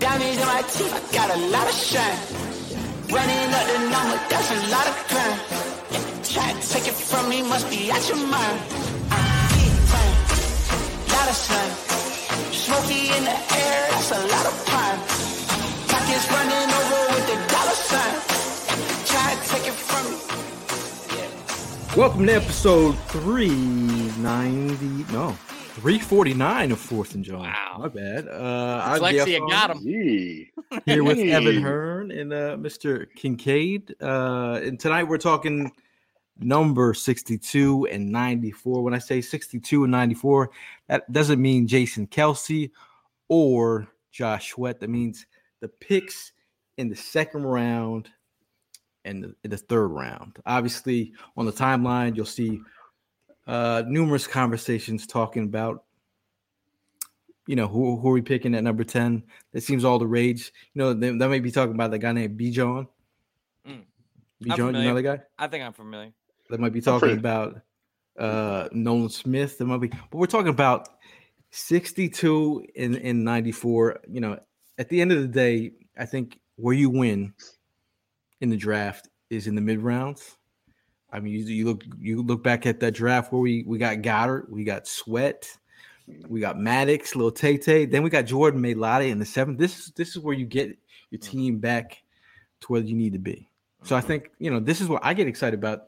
Diamonds in my teeth, I got a lot of shine. Running up the number, that's a lot of crime. Try to take it from me, must be out your mind. Uh, big time, lot of. Smoky in the air, that's a lot of prime. Pockets running over with the dollar sign. Try to take it from me. Welcome to episode 390. No, 349 of Fourth and Jawn. Wow. My bad. Uh, Dyslexia I'm got him. Yee. here with Evan Hearn and uh, Mr. Kincade. Uh, and tonight we're talking number 62 and 94. When I say 62 and 94, that doesn't mean Jason Kelce or Josh Sweat. That means the picks in the second round and the, in the third round. Obviously, on the timeline, you'll see uh, numerous conversations talking about you know, who, who are we picking at number 10? That seems all the rage. You know, they, they may be talking about the guy named Bijan. Mm. B. I'm John, you know the guy? I think I'm familiar. They might be talking about uh Nolan Smith. There might be, but we're talking about 62 and, and 94. You know, at the end of the day, I think where you win in the draft is in the mid rounds. I mean, you, you look you look back at that draft where we we got Goedert, we got Sweat, we got Maddox, Lil Tay Tay, then we got Jordan Mailata in the seventh. This is this is where you get your mm-hmm. team back to where you need to be. So I mm-hmm. think you know this is what I get excited about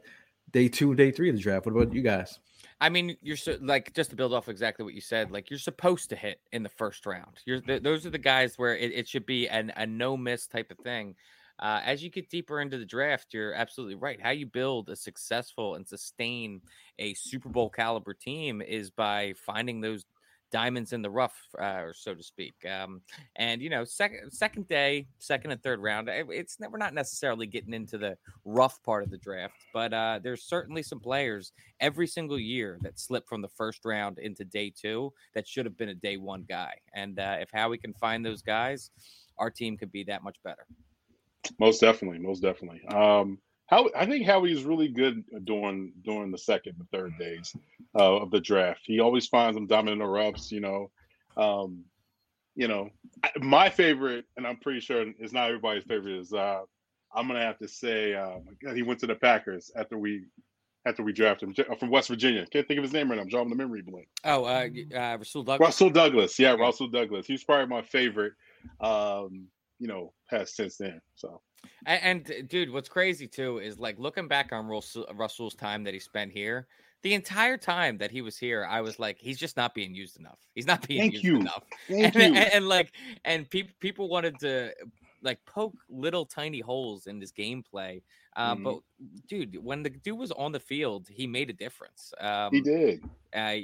day two, day three of the draft. What about you guys? I mean, you're so, like just to build off exactly what you said. Like you're supposed to hit in the first round. You're th- those are the guys where it, it should be an, a no miss type of thing. Uh, as you get deeper into the draft, you're absolutely right. How you build a successful and sustain a Super Bowl caliber team is by finding those diamonds in the rough, uh, so to speak. Um, and you know, second second day, second and third round, it's we're not necessarily getting into the rough part of the draft, but uh, there's certainly some players every single year that slip from the first round into day two that should have been a day one guy. And uh, if Howie can find those guys, our team could be that much better. Most definitely, most definitely. Um, how I think Howie is really good during during the second and third days uh, of the draft. He always finds them dominant erupts. You know, um, you know, my favorite, and I'm pretty sure it's not everybody's favorite. Is uh, I'm gonna have to say uh, God, he went to the Packers after we after we drafted him from West Virginia. Can't think of his name right now. I'm drawing the memory blank. Oh, uh, uh, Rasul Douglas. Russell Douglas. Yeah, Russell Douglas. He's probably my favorite. Um, you know, past since then. So. And, and dude, what's crazy too is like looking back on Russell, Russell's time that he spent here. The entire time that he was here, I was like, he's just not being used enough. He's not being Thank used you. enough. Thank and, you. and, and, like, and people people wanted to like poke little tiny holes in this gameplay. Uh, Mhm. But dude, when the dude was on the field, he made a difference. Um, he did. uh,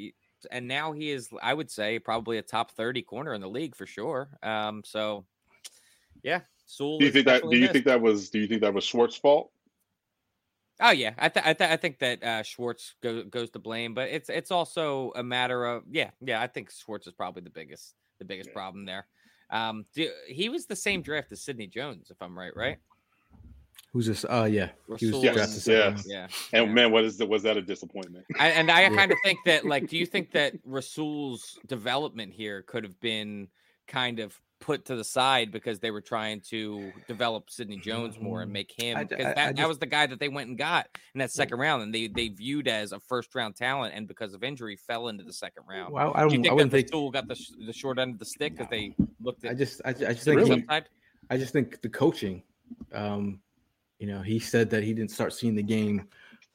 and now he is, I would say, probably a top thirty corner in the league for sure. Um, so yeah, Sewell Do you think that? Do you missed. think that was? Do you think that was Schwartz's fault? Oh yeah, I th- I, th- I think that uh, Schwartz go- goes to blame, but it's it's also a matter of yeah yeah I think Schwartz is probably the biggest the biggest Yeah. problem there. Um, do, he was the same draft as Sidney Jones, if I'm right, right? Who's this? Oh yeah, he was Rasul Yes, drafted was- yeah. Yeah, And yeah. man, what is that? Was that a disappointment? I, and I Yeah. kind of think that like, do you think that Rasul's development here could have been kind of put to the side because they were trying to develop Sidney Jones more and make him because I- I that, that was the guy that they went and got in that second round, and they they viewed as a first round talent, and because of injury, fell into the second round. Well, I, Do you don't, I think wouldn't that think. Stool got the, sh- the short end of the stick because they looked at I just, I, I just think, he. I just think the coaching. Um, you know, he said that he didn't start seeing the game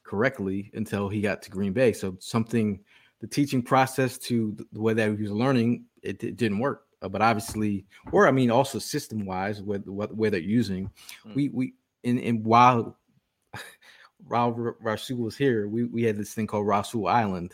correctly until he got to Green Bay. So something, the teaching process to the way that he was learning, it, it didn't work. Uh, but obviously, or I mean, also system wise, with what where they're using, Mm. we we in in while while Ra- Rasul was here, we we had this thing called Rasul Island.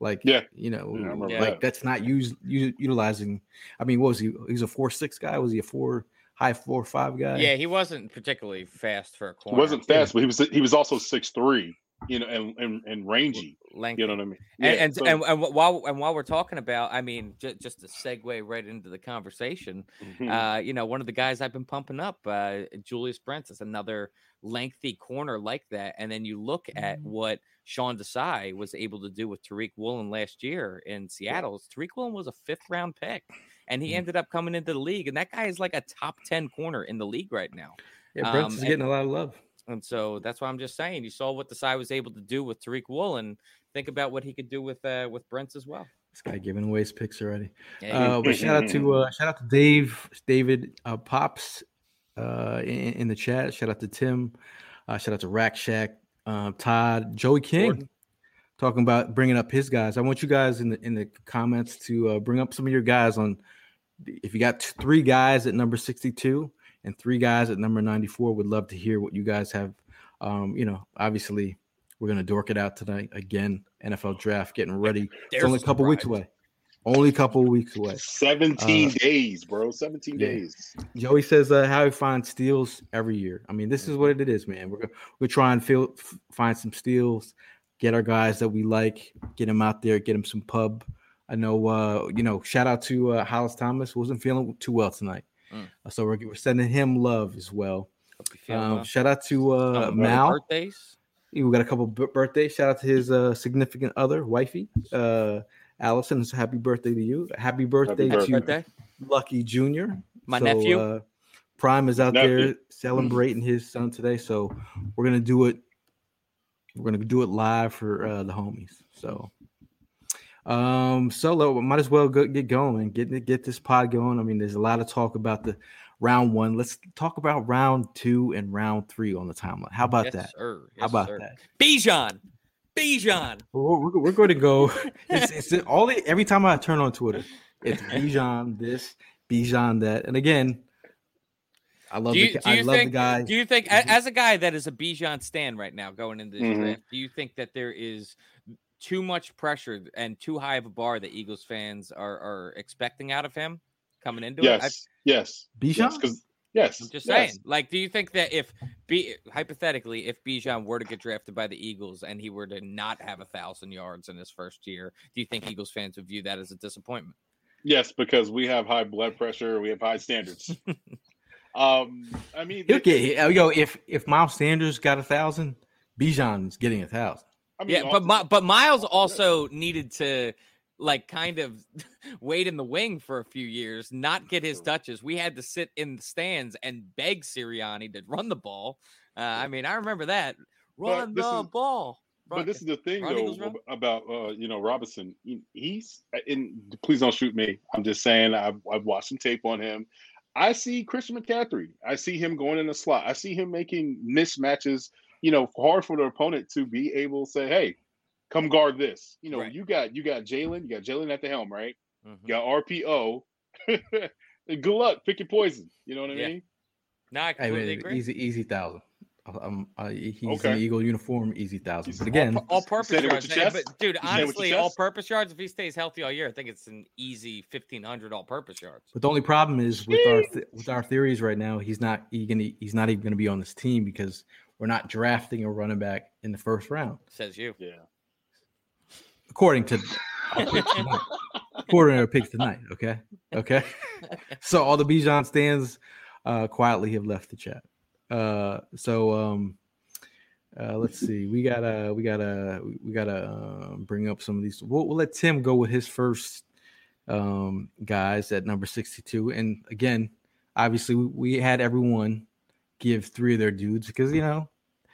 Like, Yeah. you know, Yeah, I remember Yeah. like that. that's not used u- utilizing. I mean, what was he? He was a four six guy. Was he a four high four five guy? Yeah, he wasn't particularly fast for a He wasn't fast, but he was he was also six three, you know, and and, and rangy. lengthy. You know what I mean? and and, so- and and while and while we're talking about, I mean, just, just to segue right into the conversation, Mhm. uh, you know, one of the guys I've been pumping up, uh, Julius Brents, is another lengthy corner like that. And then you look at what Sean Desai was able to do with Tariq Woolen last year in Seattle. Tariq Woolen was a fifth round pick, and he Mm. ended up coming into the league, and that guy is like a top ten corner in the league right now. yeah. Brents um, is and- getting a lot of love. And so that's why I'm just saying. You saw what Desai was able to do with Tariq Woolen. Think about what he could do with uh, with Brents as well. This guy giving away his picks already. Yeah, Uh, but shout out to uh, shout out to Dave, David uh, Pops uh, in, in the chat. Shout out to Tim. Uh, shout out to Rack Shack, uh, Todd, Joey King, Jordan. talking about bringing up his guys. I want you guys in the in the comments to uh, bring up some of your guys on. If you got t- three guys at number sixty-two and three guys at number ninety-four, would love to hear what you guys have. Um, you know, obviously, we're gonna dork it out tonight again. NFL draft getting ready. It's only a a couple weeks away. Only a couple weeks away. 17 Uh, days, bro. 17 yeah. days. Joey says uh, how he finds steals every year. I mean, this is what it is, man. We're we're trying to feel, find some steals, get our guys that we like, get them out there, get them some pub. I know, uh, you know. Shout out to uh, Hollis Thomas. wasn't feeling too well tonight, Mm. Uh, so we're, we're sending him love as well. Hope you feeling Um, well. shout out to uh, Some of Mal. birthdays. We got a couple b- birthdays. Shout out to his uh, significant other, wifey, uh, Allison. It's a happy birthday to you. Happy birthday, birthday. to Birthday. Lucky Jr. My So, nephew. Uh, Prime is out Nephew. there celebrating his son today. So we're gonna do it. We're gonna do it live for uh, the homies. So, um, solo might as well go, get going, get get this pod going. I mean, there's a lot of talk about the round one. Let's talk about round two and round three on the timeline. How about yes, that? Sir. How about sir. that? Bijan. Bijan. We're, we're, we're going to go. It's, it's all the, every time I turn on Twitter, it's Bijan this, Bijan that, and again, I love you, the I love think? the guy. Do you think, a- as a guy that is a Bijan stand right now going into this Mhm. draft, do you think that there is too much pressure and too high of a bar that Eagles fans are are expecting out of him coming into it? I- Yes. Yes. Bijan? Yes. 'cause- yes. I'm just yes. saying. Like, do you think that if B hypothetically, if Bijan were to get drafted by the Eagles and he were to not have a thousand yards in his first year, do you think Eagles fans would view that as a disappointment? Yes, because we have high blood pressure, we have high standards. um, I mean, He'll yo if if Miles Sanders got a thousand, Bijan's getting a thousand. I mean, yeah, but Mi- but Miles also needed to like kind of wait in the wing for a few years, not get his touches. We had to sit in the stands and beg Sirianni to run the ball. Uh, I mean, I remember that. Run the is- ball. But this is the thing, Run, though, about uh, you know Robinson. He's in. Please don't shoot me. I'm just saying. I've, I've watched some tape on him. I see Christian McCaffrey. I see him going in the slot. I see him making mismatches. You know, hard for the opponent to be able to say, "Hey, come guard this." You know, Right. you got you got Jalen. You got Jalen at the helm, right? Mhm. You got RPO. Good luck. Pick your poison. You know what I Yeah. mean? No, I Hey, completely man, agree. easy easy thousand. Um, uh, he's in Okay. the Eagle uniform, easy thousand. But again, all, purpose said it with yards, your man, chest? but dude, You said it with your honestly, all purpose yards. If he stays healthy all year, I think it's an easy fifteen hundred all purpose yards. But the only problem is with our th- with our theories right now, he's not he gonna, he's not even going to be on this team because we're not drafting a running back in the first round, Says you. Yeah. according to our picks tonight. according to our picks tonight. Okay, okay. so all the Bijan stands uh, quietly have left the chat. Uh, so um, uh, let's see. We gotta we gotta we gotta uh, bring up some of these. We'll, we'll let Tim go with his first um, guys at number 62. And again, obviously, we, we had everyone give three of their dudes because, you know,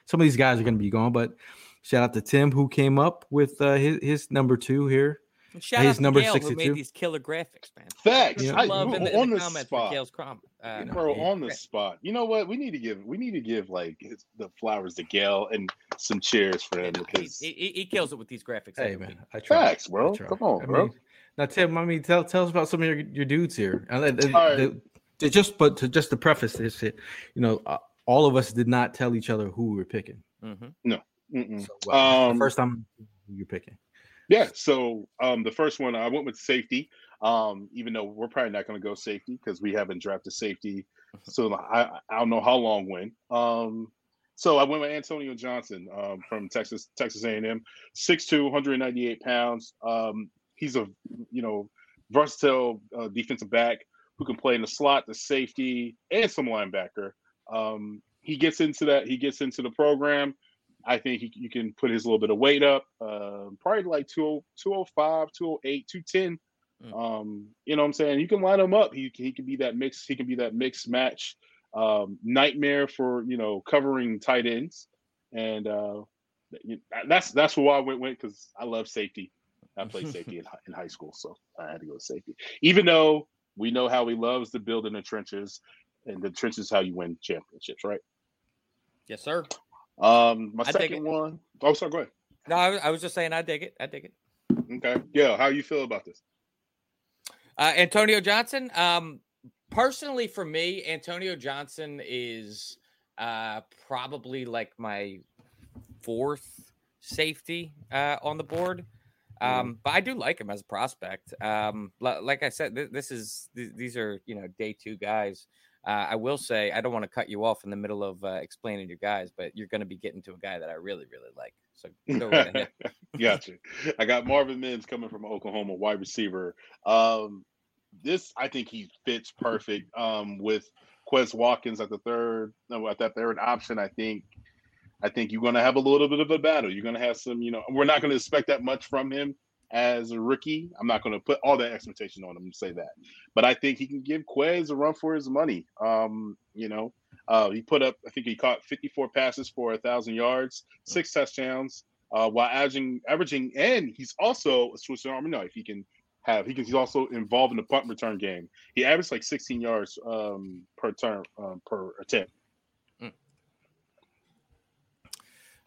some of these guys are going to be gone. But shout out to Tim who came up with uh, his, his number two here. And shout His out to number Gayle who made these killer graphics, man. Facts. Put I- love in the, on in the the comments spot. for Gayle's crom. Uh, Bro, on the spot. You know what? We need to give we need to give like his, the flowers to Gayle and some cheers for him because he, he- he kills it with these graphics. Hey, man. I try. facts, bro. I try. Come on, I bro. mean, now, Tim, I mean, tell, tell us about some of your, your dudes here. And the- the- All right. the- the- just, but to just to preface this, you know, uh, all of us did not tell each other who we were picking. Mhm. Mm-mm. So, uh, the Um, first time you're picking. Yeah. So um, the first one I went with safety. Um, even though we're probably not going to go safety because we haven't drafted safety, so I I don't know how long when. Um, so I went with Antonio Johnson um, from Texas Texas A&M, 6'2", 198 pounds. Um, he's a you know versatile uh, defensive back who can play in the slot, the safety, and some linebacker. Um, he gets into that. He gets into the program. I think he, you can put his little bit of weight up, uh, probably like 20, 205, 208, 210. Mm. Um, you know what I'm saying? You can line him up. He, he can be that mix. He can be that mixed match um, nightmare for, you know, covering tight ends. And uh, that's that's who I went because I love safety. I played safety in, in high school, so I had to go with safety. Even though we know how he loves to build in the trenches, and the trenches is how you win championships, right? Yes, sir. Um, my I second one. Oh, sorry. Go ahead. No, I, was- I was just saying, I dig it. I dig it. Okay. Yeah. How you feel about this? Uh, Antonio Johnson. Um, personally, for me, Antonio Johnson is uh, probably like my fourth safety uh, on the board. Um, but I do like him as a prospect. Um, li- like I said, th- this is th- these are you know day two guys. Uh, I will say I don't want to cut you off in the middle of uh, explaining your guys, but you're going to be getting to a guy that I really really like. So go right ahead. gotcha. I got Marvin Mims coming from Oklahoma, wide receiver. Um, this I think he fits perfect um, with Quez Watkins at the third, no, at that third option. I think, I think you're going to have a little bit of a battle. You're going to have some, you know, we're not going to expect that much from him as a rookie. I'm not going to put all that expectation on him and say that, but I think he can give Quez a run for his money. Um, you know, uh, he put up, I think he caught 54 passes for a thousand yards, six touchdowns uh, while averaging averaging, and he's also a Swiss Army knife. He can have he can he's also involved in the punt return game. He averaged like 16 yards um, per turn um, per attempt.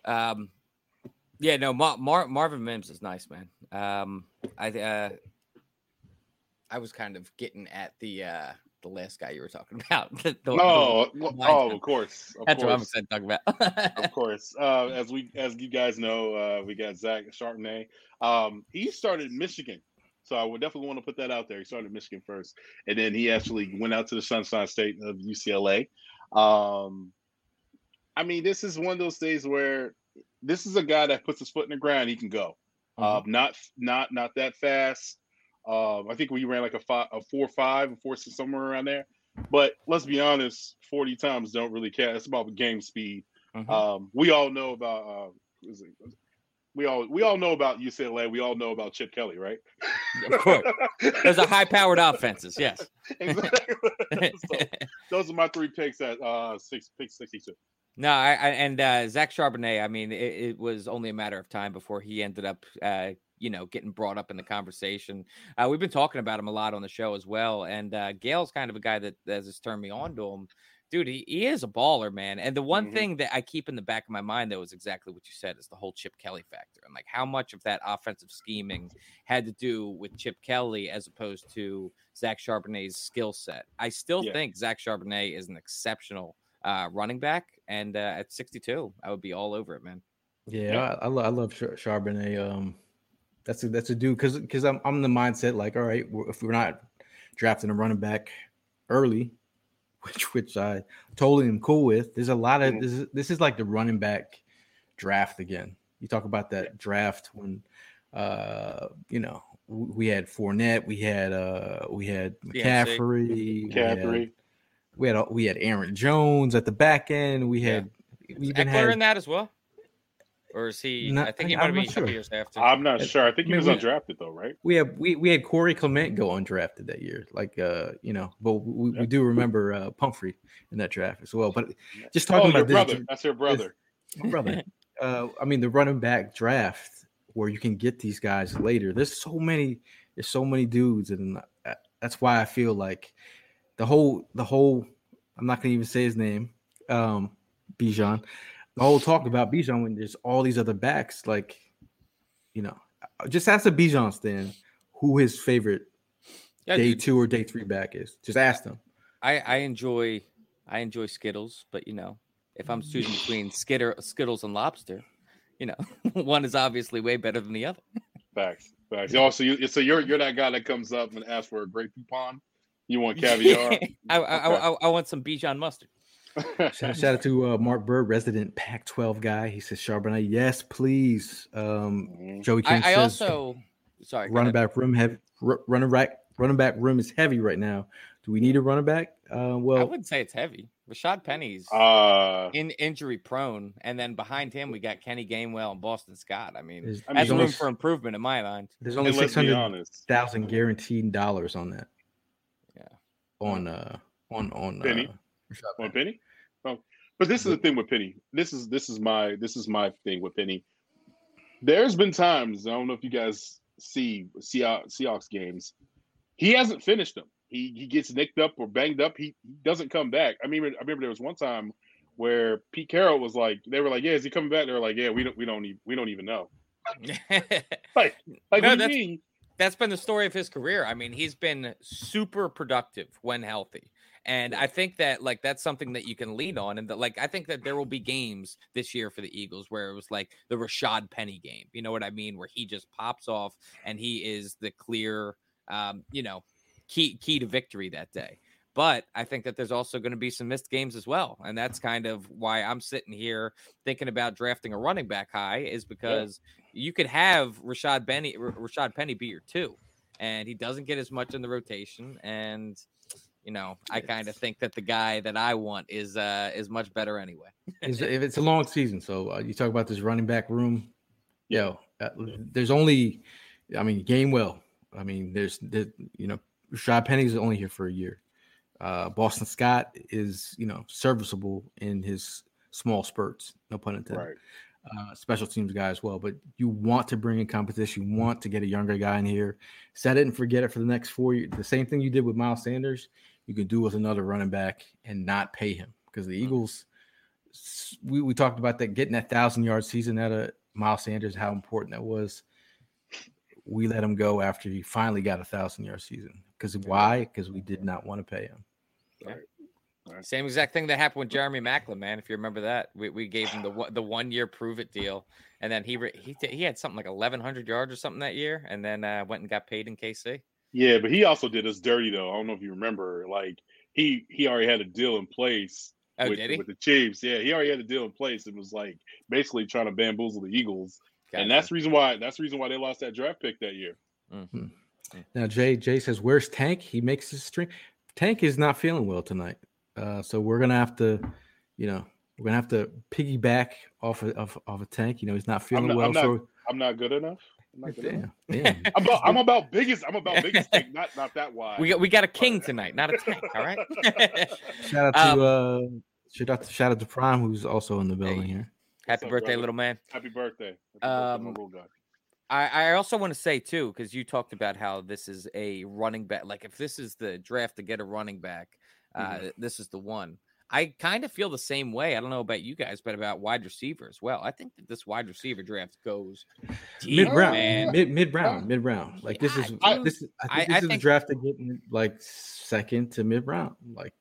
Um, yeah, no, Mar- Mar- Marvin Mims is nice, man. Um, I uh, I was kind of getting at the uh the last guy you were talking about. The- the- No, the oh, of course, of that's what I'm course, excited to talk about. of course. Uh, as we as you guys know, uh, we got Zach Charbonnet. Um, he started Michigan. So I would definitely want to put that out there. He started Michigan first, and then he actually went out to the Sunshine State of UCLA. Um, I mean, this is one of those days where this is a guy that puts his foot in the ground. He can go. Mhm. Um, not not not that fast. Um, I think we ran like a five, a four five, a four six, somewhere around there. But let's be honest, forty times don't really count. It's about the game speed. Mhm. Um, we all know about. Uh, who is it? we all we all know about UCLA. We all know about Chip Kelly, right? Of course. Those are high powered offenses. Yes. exactly. So, those are my three picks at uh six pick sixty two. No, I, I and uh, Zach Charbonnet. I mean, it, it was only a matter of time before he ended up, uh, you know, getting brought up in the conversation. Uh, we've been talking about him a lot on the show as well. And uh, Gayle's kind of a guy that, has turned me on to him. Dude, he, he is a baller, man. And the one Mhm. thing that I keep in the back of my mind, though, is exactly what you said: is the whole Chip Kelly factor, and like how much of that offensive scheming had to do with Chip Kelly as opposed to Zach Charbonnet's skill set. I still Yeah. think Zach Charbonnet is an exceptional uh, running back, and uh, at 62, I would be all over it, man. Yeah, Yeah. I, I, lo- I love Char- Charbonnet. Um, that's a that's a dude because because I'm I'm in the mindset like, all right, if we're not drafting a running back early, which which I totally am cool with. There's a lot of Mhm. this. Is, this is like the running back draft again. You talk about that draft when, uh, you know, we had Fournette, we had uh, we had DNC. McCaffrey, we had- McCaffrey. We had we had Aaron Jones at the back end. We Yeah. had we Is even Ekeler had in that as well. or is he? Not- I think he I- might have I'm been not a couple sure. years after. I'm not sure. I think I he mean, was we- undrafted though, right? We have we, we had Corey Clement go undrafted that year, like uh you know, but we, Yeah. we do remember uh, Pumphrey in that draft as well. But just Oh, talking your about this, brother. That's your brother. my brother. uh, I mean, the running back draft where you can get these guys later. There's so many. There's so many dudes, and uh, that's why I feel like the whole the whole. I'm not gonna even say his name, um, Bijan. The whole talk about Bijan when there's all these other backs, like, you know, just ask the Bijan stand who his favorite Yeah, day dude, two or day three back is. Just ask them. I, I enjoy I enjoy Skittles, but you know, if I'm choosing between Skitter Skittles and lobster, you know, one is obviously way better than the other. Facts. Facts. Also, you, so you're you're that guy that comes up and asks for a great coupon. You want caviar? I, I, Okay. I, I want some Bijan mustard. Shout, shout out to uh, Mark Bird, resident Pac-12 guy. He says Charbonnet, yes, please. Um, Mhm. Joey King I, I says also sorry, go running back room heavy. r- Running back running back room is heavy right now. Do we need a running back? Uh, well, I wouldn't say it's heavy. Rashad Penny's Uh, in injury prone, and then behind him we got Kenny Gainwell and Boston Scott. I mean, there's, I mean, has there's room only, for improvement in my mind. there's only and let's six be hundred honest. thousand guaranteed dollars on that. Yeah. On uh on on Penny? uh, On Penny. Penny? Oh, but this is the thing with Penny. This is this is my this is my thing with Penny. There's been times I don't know if you guys see Seahawks, Seahawks games. He hasn't finished them. He he gets nicked up or banged up. He, he doesn't come back. I mean, I remember there was one time where Pete Carroll was like, they were like, "Yeah, is he coming back?" They were like, "Yeah, we don't we don't even we don't even know." Like, like No, what do you mean? That's been the story of his career. I mean, he's been super productive when healthy. And I think that like that's something that you can lean on. And that like I think that there will be games this year for the Eagles where it was like the Rashad Penny game. You know what I mean? Where he just pops off and he is the clear um, you know, key key to victory that day. But I think that there's also going to be some missed games as well. And that's kind of why I'm sitting here thinking about drafting a running back high is because you could have Rashad Penny Rashad Penny be your two, and he doesn't get as much in the rotation. And you know, I kind of think that the guy that I want is uh is much better anyway. It's, if it's a long season, so uh, you talk about this running back room. Yo, uh, there's only, I mean, Gainwell. I mean, there's, there, you know, Rashad Penny's only here for a year. Uh, Boston Scott is, you know, serviceable in his small spurts. No pun intended. Right. Uh, special teams guy as well. But you want to bring in competition. You want to get a younger guy in here. Set it and forget it for the next four years. The same thing you did with Miles Sanders, you can do with another running back and not pay him because the Eagles we, we talked about that getting that thousand yard season out of Miles Sanders, how important that was. We let him go after he finally got a thousand yard season. Because why? Because we did not want to pay him. Right. Same exact thing that happened with Jeremy Maclin, man. If you remember that, we, we gave him the one- the one year prove it deal, and then he re- he he had something like eleven hundred yards or something that year, and then uh, went and got paid in KC. Yeah, but he also did us dirty though. I don't know if you remember. Like he he already had a deal in place Oh, with, did he? with the Chiefs. Yeah, he already had a deal in place and was like basically trying to bamboozle the Eagles. And that's the reason why that's the reason why they lost that draft pick that year. Mhm. Now Jay Jay says, "Where's Tank? He makes his string. Tank is not feeling well tonight, uh, so we're gonna have to, you know, we're gonna have to piggyback off of, of, of a Tank. You know, he's not feeling not- well. I'm not so I'm not good enough. I'm not good enough. damn, damn. I'm about, I'm about biggest. I'm about biggest thing, not not that wide. We got we got a king tonight, not a tank. All right. Shout out Um, to uh, shout out to shout out to Prime, who's also in the building Hey. here. Happy up, birthday, brother? little man. Happy birthday. Happy birthday, Um, little guy. I, I also want to say too, because you talked about how this is a running back. Like if this is the draft to get a running back, uh, Mm-hmm. this is the one. I kind of feel the same way. I don't know about you guys, but about wide receiver as well. I think that this wide receiver draft goes Mid round, mid mid round, mid round. Like this is Yeah, this is I I- think I this is think- the draft to get like second to mid round, like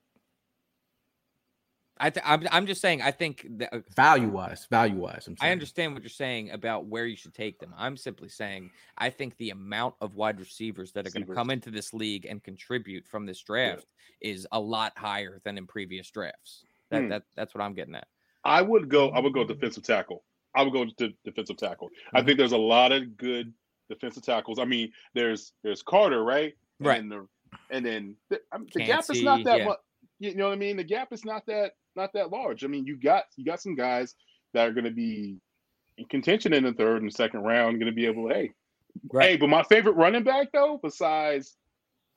I th- I'm, I'm just saying. I think that, uh, value wise, value wise. I'm I understand what you're saying about where you should take them. I'm simply saying I think the amount of wide receivers that are going to come into this league and contribute from this draft is a lot higher than in previous drafts. That, Hmm. that that's what I'm getting at. I would go. I would go defensive tackle. I would go to defensive tackle. I Mm-hmm. think there's a lot of good defensive tackles. I mean, there's there's Carter, right? Right. And, the, and then the, I mean, the gap is not that yeah. much. You know what I mean? The gap is not that not that large. I mean, you got you got some guys that are going to be in contention in the third and second round, going to be able to hey, Right. hey. But my favorite running back though, besides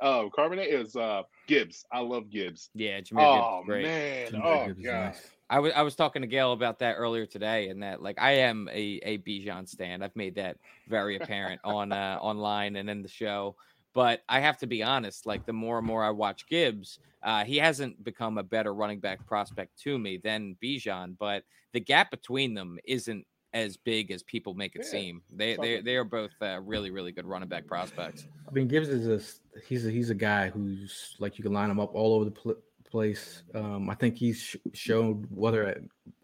uh Charbonnet, is uh Gibbs. I love Gibbs. Yeah, Jameer Oh Gibbs great. man, Jimmy oh Gibbs god. nice. I was I was talking to Gayle about that earlier today, and that like I am a a Bijan stand. I've made that very apparent on uh, online and in the show. But I have to be honest. Like the more and more I watch Gibbs, uh, he hasn't become a better running back prospect to me than Bijan. But the gap between them isn't as big as people make it Yeah, seem. They they they are both uh, really really good running back prospects. I mean, Gibbs is a he's a he's a guy who's like you can line him up all over the pl- place. Um, I think he's sh- shown whether at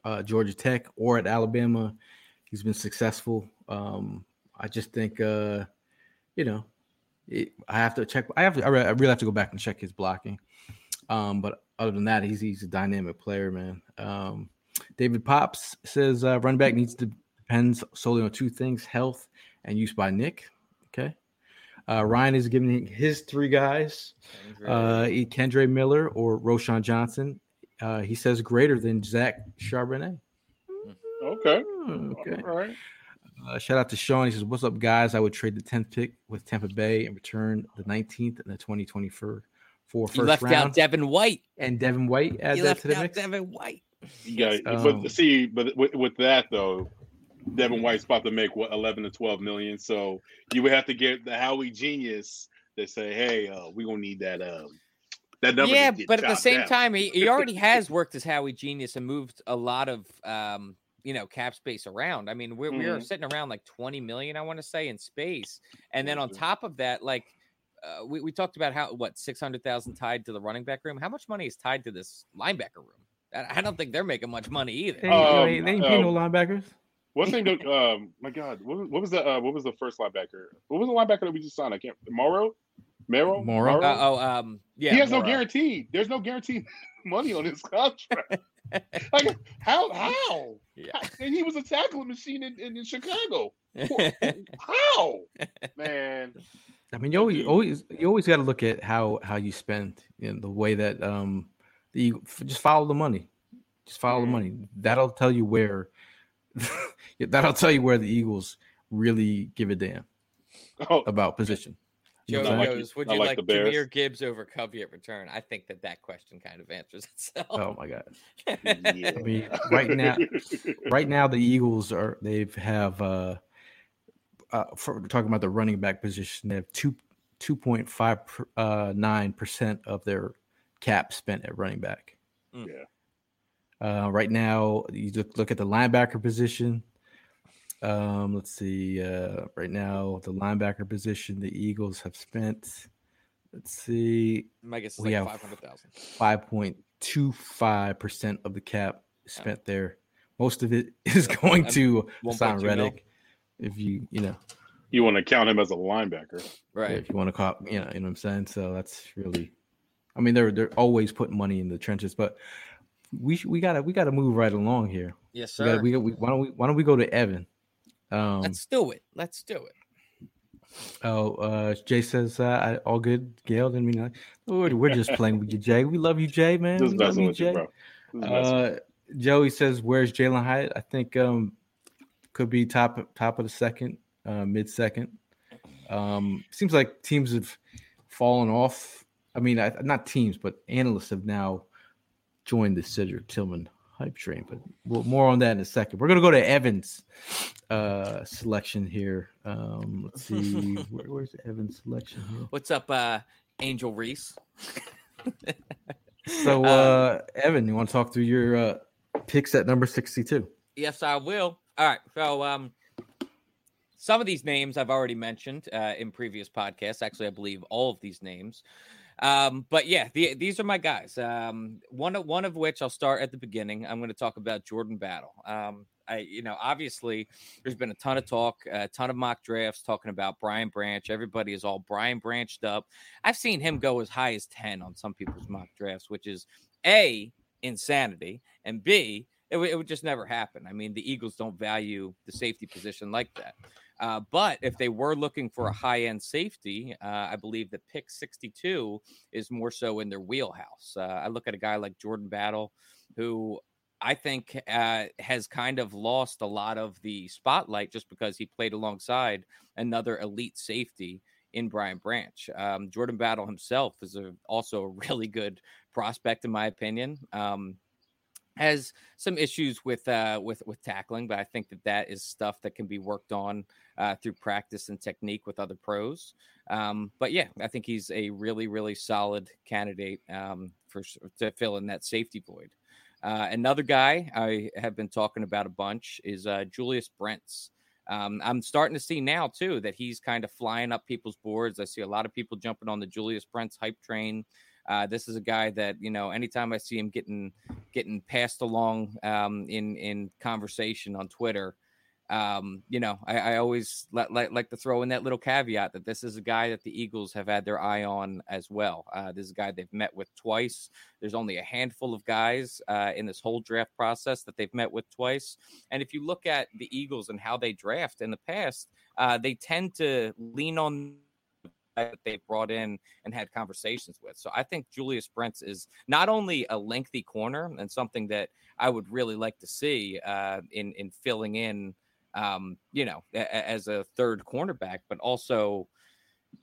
uh, Georgia Tech or at Alabama, he's been successful. Um, I just think uh, you know it, I have to check. I have to. I re- I really have to go back and check his blocking. Um, but other than that, he's he's a dynamic player, man. Um, David Pops says uh, running back needs to depends solely on two things: health and use by Nick. Okay. Uh, Ryan is giving his three guys, uh, E- Kendre Miller or Roschon Johnson. Uh, he says greater than Zach Charbonnet. Okay, Okay. all right. Uh, shout out to Sean. He says, "What's up, guys? I would trade the 10th pick with Tampa Bay and return the 19th and the 2024 for You first left out round." Devin White. and Devin White add You that left to the out mix. Devin White. Yeah, Um, but see, but with, with that though, Devin White's about to make what eleven to twelve million. So you would have to get the Howie genius that say, "Hey, uh, we gonna need that um that number." yeah, but at the same down." time, he, he already has worked as Howie Genius and moved a lot of um, you know, cap space around. I mean, we're we're Mhm. sitting around like 20 million, I want to say, in space. And then on top of that, like uh, we, we talked about how what 600,000 tied to the running back room. How much money is tied to this linebacker room? I I don't think they're making much money either. They, Um, they, they ain't paying no um, linebackers. What's the name? Um, my God, what was, what was the uh, what was the first linebacker? What was the linebacker that we just signed? I can't. Morrow, Morrow, Morrow? Uh, oh, um, yeah. he has no guarantee. There's no guarantee money on his contract. like how? How? Yeah. And he was a tackling machine in, in, in Chicago. How? Man, I mean, you always, always you always got to look at how how you spend, you know, the way that um the Eagle- f- just follow the money, just follow the Mhm. money. That'll tell you where that'll tell you where the Eagles really give a damn oh, about position. You Joe know I what I'm like saying? goes, would I you like like, the Jahmyr Gibbs over Covey at return? I think that that question kind of answers itself. oh my god! yeah. I mean, right now, right now the Eagles are they've have uh, uh for talking about the running back position, they have two two point five uh nine percent of their cap spent at running back. Mm. Yeah. Uh, right now, you look, look at the linebacker position. Um, let's see. Uh, right now, the linebacker position, the Eagles have spent. Let's see, My guess is We like have- 500,000. five point two five percent of the cap spent there. Most of it is going to 1.2 Haason. Reddick. If you you know You want to count him as a linebacker? Right. if you want to call you know you know what I'm saying. So that's really, I mean they're they're always putting money in the trenches, but we we gotta we gotta move right along here. Yes, We sir. gotta, we, we why don't we why don't we go to Evan? Um, Let's do it. Let's do it. oh, uh, Jay says uh, I, all good. Gayle didn't mean like, we're, we're just playing with you, Jay. We love you, Jay, man. Just we love messing you, with you, Jay. bro. Just messing with Uh, Joey says, "Where's Jalin Hyatt?" I think um, could be top top of the second, uh, mid second. Um, seems like teams have fallen off. I mean, I, not teams, but analysts have now joined the Cedric Tillman hype train. But we'll, more on that in a second. We're gonna go to Evans' uh, selection here. Um, let's see, Where, where's Evans' selection here? What's up, uh, Angel Reese? So, Um, uh, Evan, you want to talk through your uh, picks at number sixty-two? Yes, I will. All right. So, um, some of these names I've already mentioned uh, in previous podcasts. Actually, I believe all of these names. Um, but yeah, the, these are my guys. Um, one of one of which I'll start at the beginning. I'm going to talk about Jordan Battle. Um, I, you know, obviously, there's been a ton of talk, a ton of mock drafts talking about Brian Branch. Everybody is all Brian Branched up. I've seen him go as high as 10 on some people's mock drafts, which is a insanity, and b it, would- it would just never happen. I mean, the Eagles don't value the safety position like that. Uh, but if they were looking for a high end safety, uh, I believe that pick 62 is more so in their wheelhouse. Uh, I look at a guy like Jordan Battle, who I think uh, has kind of lost a lot of the spotlight just because he played alongside another elite safety in Brian Branch. Um, Jordan Battle himself is a, also a really good prospect, in my opinion. Um, has some issues with uh, with with tackling, but I think that that is stuff that can be worked on uh, through practice and technique with other pros. Um, but yeah, I think he's a really really solid candidate um, for to fill in that safety void. Uh, another guy I have been talking about a bunch is uh, Julius Brents. Um, I'm starting to see now too that he's kind of flying up people's boards. I see a lot of people jumping on the Julius Brents hype train. Uh, this is a guy that you know. Anytime I see him getting getting passed along um, in in conversation on Twitter, um, you know, I, I always like, like, like to throw in that little caveat that this is a guy that the Eagles have had their eye on as well. Uh, this is a guy they've met with twice. There's only a handful of guys uh, in this whole draft process that they've met with twice. And if you look at the Eagles and how they draft in the past, uh, they tend to lean on that they've brought in and had conversations with. So I think Julius Brents is not only a lengthy corner and something that I would really like to see uh, in in filling in um, you know, a, as a third cornerback, but also,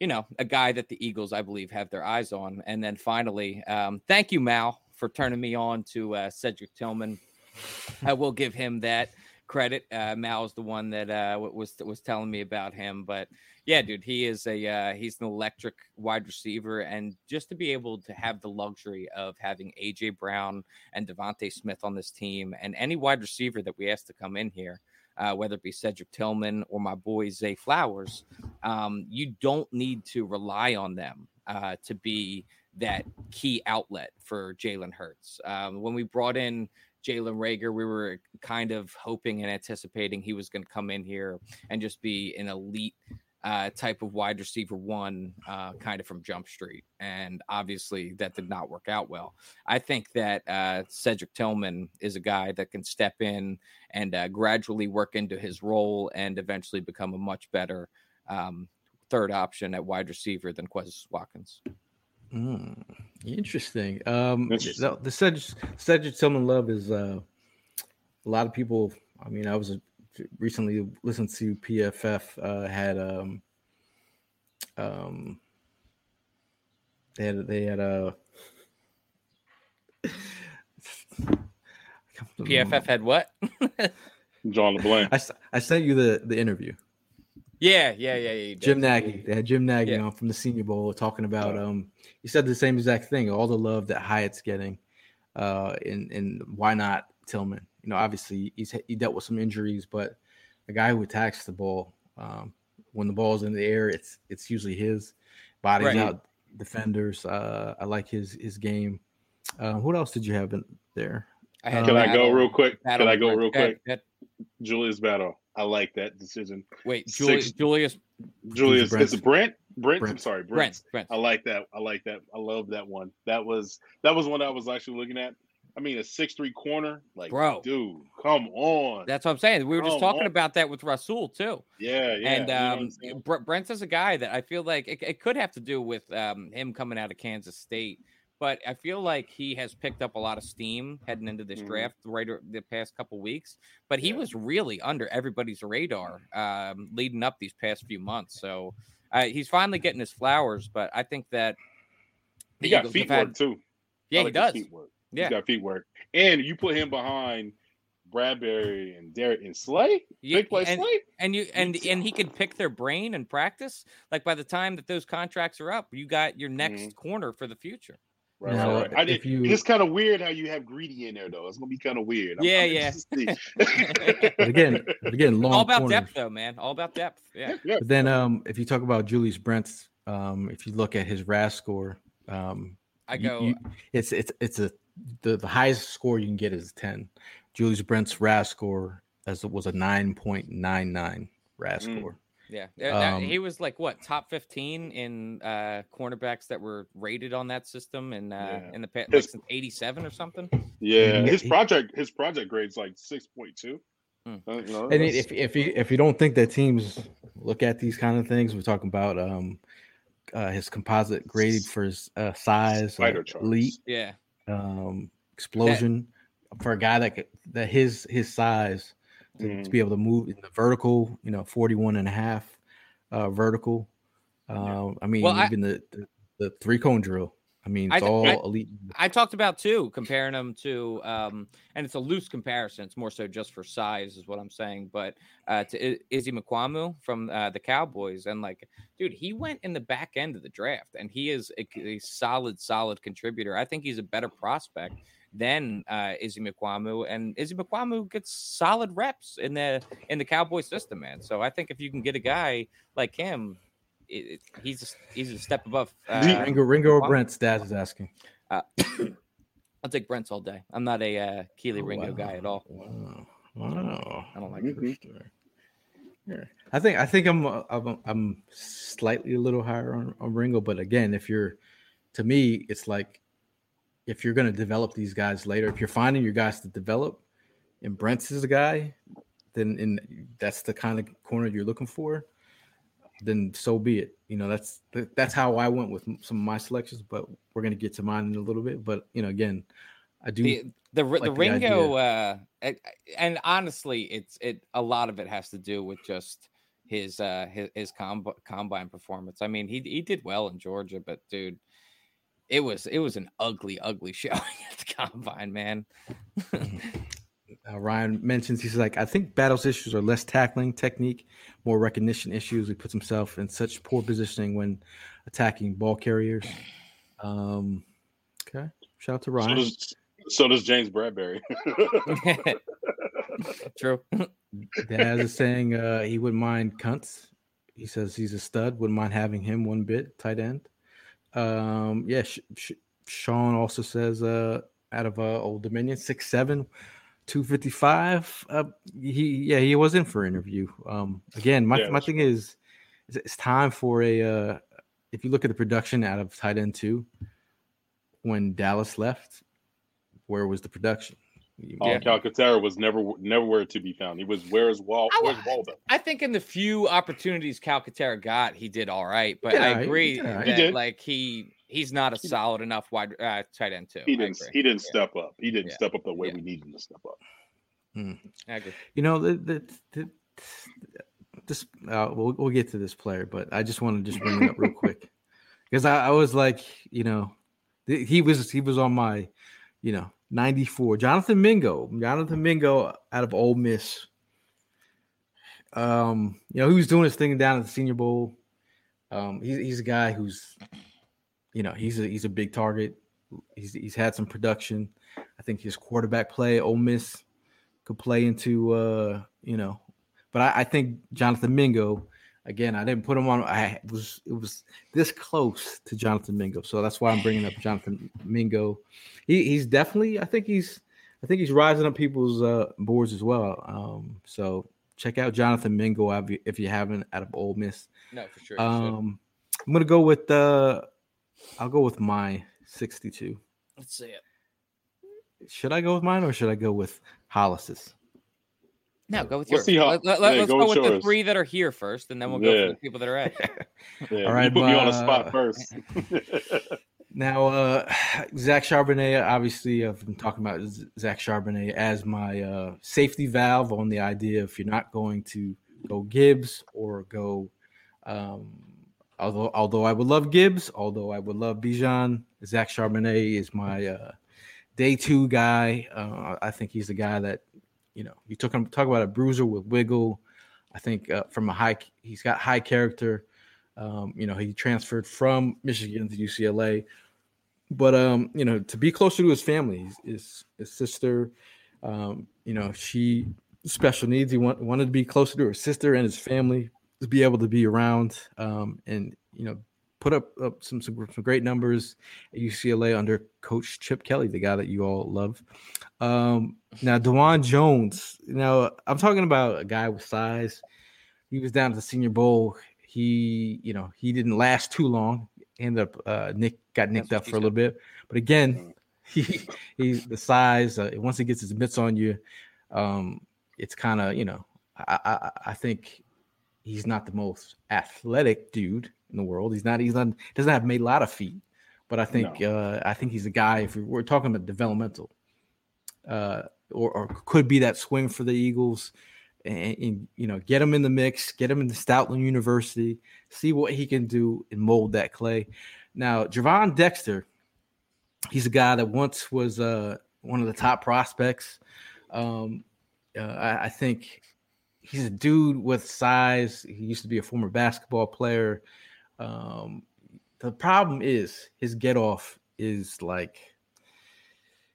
you know, a guy that the Eagles, I believe, have their eyes on. And then finally, um, thank you, Mal, for turning me on to uh, Cedric Tillman. I will give him that credit. Uh, Mal is the one that uh, was was telling me about him, but yeah, dude, he is a uh, he's an electric wide receiver, and just to be able to have the luxury of having AJ Brown and DeVonta Smith on this team, and any wide receiver that we ask to come in here, uh, whether it be Cedric Tillman or my boy Zay Flowers, um, you don't need to rely on them uh, to be that key outlet for Jalen Hurts. Um, when we brought in Jalen Reagor, we were kind of hoping and anticipating he was going to come in here and just be an elite uh, type of wide receiver one, uh, kind of from Jump Street. And obviously, that did not work out well. I think that uh, Cedric Tillman is a guy that can step in and uh, gradually work into his role and eventually become a much better um, third option at wide receiver than Quez Watkins. Mm, interesting. Um, interesting. The, the Cedric, Cedric Tillman love is uh, a lot of people. I mean, I was a recently listened to PFF uh, had um um they had they had a PFF had what? John LeBlanc. I, I sent you the the interview. Yeah, yeah, yeah, yeah. Jim Nagy. They had Jim Nagy yeah. on from the Senior Bowl talking about um he said the same exact thing, all the love that Hyatt's getting. Uh and and why not Tillman? You know, obviously he's he dealt with some injuries, but a guy who attacks the ball um, when the ball's in the air, it's it's usually his bodies right. out defenders. Uh, I like his his game. Uh, what else did you have in there? I Can I go real quick? Can I go real quick? that Julius Battle. I like that decision. Wait, Julius. Six, Julius. Julius. Is it Brent? Brent? Brent. I'm sorry, Brent. Brent. I like that. I like that. I love that one. That was that was one I was actually looking at. I mean, a six three corner, like bro, dude, come on. That's what I'm saying. We were come just talking on. about that with Rasul too. Yeah, yeah. And um, you know Brent is a guy that I feel like it, it could have to do with um, him coming out of Kansas State, but I feel like he has picked up a lot of steam heading into this mm-hmm. draft right the past couple weeks. But he yeah. was really under everybody's radar um, leading up these past few months. So uh, he's finally getting his flowers. But I think that he got feet work too. Yeah, like he does. Yeah, He's got feet work, and you put him behind Bradberry and Derek and Slay. Yeah, Big play and, Slay, and you and and he could pick their brain and practice. Like by the time that those contracts are up, you got your next mm-hmm. corner for the future. Right, now, right. I did, you, it's kind of weird how you have greedy in there, though. It's gonna be kind of weird. I'm, yeah, I'm yeah. but again, but again, long all about corners. depth, though, man. All about depth. Yeah. yeah. But then, um, if you talk about Julius Brents, um, if you look at his RAS score, um, I go. You, you, it's it's it's a the, the highest score you can get is 10. Julius Brent's RAS score as it was a 9.99 RAS mm. score. Yeah. Um, he was like what top 15 in uh cornerbacks that were rated on that system and uh yeah. in the past like since 87 or something. Yeah, his project his project grade's like 6.2. Hmm. Uh, you and if if you if you don't think that teams look at these kind of things, we're talking about um uh, his composite graded for his uh, size, uh, elite, yeah, um, explosion. That, for a guy that could, that his his size to, Mhm. to be able to move in the vertical, you know, 41 and a half uh, vertical. Uh, I mean, Well, I- even the, the, the three cone drill. I mean, I it's th- all I- elite. I talked about too, comparing them to, um, and it's a loose comparison. It's more so just for size, is what I'm saying. But uh, to I- Izzy Mukuamu from uh, the Cowboys, and like, dude, he went in the back end of the draft, and he is a, a solid, solid contributor. I think he's a better prospect than uh, Izzy Mukuamu, and Izzy Mukuamu gets solid reps in the in the Cowboy system, man. So I think if you can get a guy like him, it, it- he's a, he's a step above. Uh, Ringo, Ringo or Wow. Brent Stas is asking. uh, I'll take Brents all day. I'm not a uh, Kelee Oh, Ringo wow. guy at all. Wow. Wow. I don't like Mhm. it. Yeah. I think I think I'm uh, I'm, I'm slightly a little higher on, on Ringo, but again, if you're to me, it's like if you're going to develop these guys later, if you're finding your guys to develop, and Brents is a guy, then in that's the kind of corner you're looking for. Then so be it. You know that's that's how I went with some of my selections, but we're going to get to mine in a little bit. But you know, again, I do. The the, like the. Ringo, uh, and, and honestly, it's it. A lot of it has to do with just his uh his, his comb, combine performance. I mean, he he did well in Georgia, but dude, it was it was an ugly, ugly showing at the combine, man. Uh, Ryan mentions he's like, I think Battle's issues are less tackling technique, more recognition issues. He puts himself in such poor positioning when attacking ball carriers. Um, okay, shout out to So Ryan. does, so does James Bradberry. True. Daz is saying uh, he wouldn't mind Kuntz. He says he's a stud. Wouldn't mind having him one bit tight end. Um, yeah, Sh- Sh- Sean also says uh, out of uh, Old Dominion, six seven, two fifty five. Uh, he yeah he was in for interview. Um, again, my Yeah, my thing is, is it's time for a. Uh, if you look at the production out of tight end two, when Dallas left, where was the production? Oh, Yeah. Calcaterra was never nowhere to be found. He was where's Wal I where's Waldo? I think in the few opportunities Calcaterra got, he did all right. But did I all right. He agree did all right. He did. like he he's not a solid enough wide uh, tight end too. He didn't he didn't Yeah. step up. He didn't Yeah. step up the way Yeah. we needed him to step up. I agree. You know, the, the, the, this uh, we'll we'll get to this player, but I just want to just bring it up real quick because I, I was like, you know, th- he was he was on my, you know, ninety four. Jonathan Mingo, Jonathan Mingo out of Ole Miss. Um, you know, he was doing his thing down at the Senior Bowl. Um, he's he's a guy who's, you know, he's a he's a big target. He's he's had some production. I think his quarterback play, Ole Miss, could play into uh you know but I, I think jonathan mingo again i didn't put him on i was it was this close to jonathan mingo so that's why i'm bringing up jonathan mingo he, he's definitely i think he's i think he's rising up people's uh boards as well um so check out jonathan mingo if you, haven't out of Ole miss No, for sure. um i'm gonna go with uh i'll go with my 62 Let's see it. should i go with mine or should i go with hollis's No, go with Let's yours. see how- Let, let, let, yeah, us go go, with with the three that are here first, and then we'll go Yeah. for the people that are at. Yeah, All you right, put me on the uh, spot first. Now, uh, Zach Charbonnet, obviously, I've been talking about Zach Charbonnet as my uh, safety valve on the idea if you're not going to go Gibbs or go, um, although although I would love Gibbs, although I would love Bijan, Zach Charbonnet is my uh, day two guy. Uh, I think he's the guy that you know you took him talk about a bruiser with wiggle. I think uh, from a high, he's got high character. Um, you know, he transferred from Michigan to UCLA, but um, you know, to be closer to his family, his, his, sister, um, you know, she special needs. He want, wanted to be closer to her sister and his family be able to be around, um, and you know, put up, up some, some some great numbers at UCLA under Coach Chip Kelly, the guy that you all love. Um, now, Dawand Jones. Now, I'm talking about a guy with size. He was down at the Senior Bowl. He, you know, he didn't last too long. Ended up uh, Nick got nicked what up for a little bit, but again, he he's the size. Uh, once he gets his mitts on you, um, it's kind of you know. I, I I think he's not the most athletic dude in the world. He's not. He's not. Doesn't have made a lot of feet, but I think uh, I think he's a guy. If we're talking about developmental, uh, or, or could be that swing for the Eagles. And, and, you know, get him in the mix, get him in the Stoutland University, see what he can do and mold that clay. Now, Gervon Dexter, he's a guy that once was uh, one of the top prospects. Um, uh, I, I, think he's a dude with size. He used to be a former basketball player. Um, the problem is his get off is like,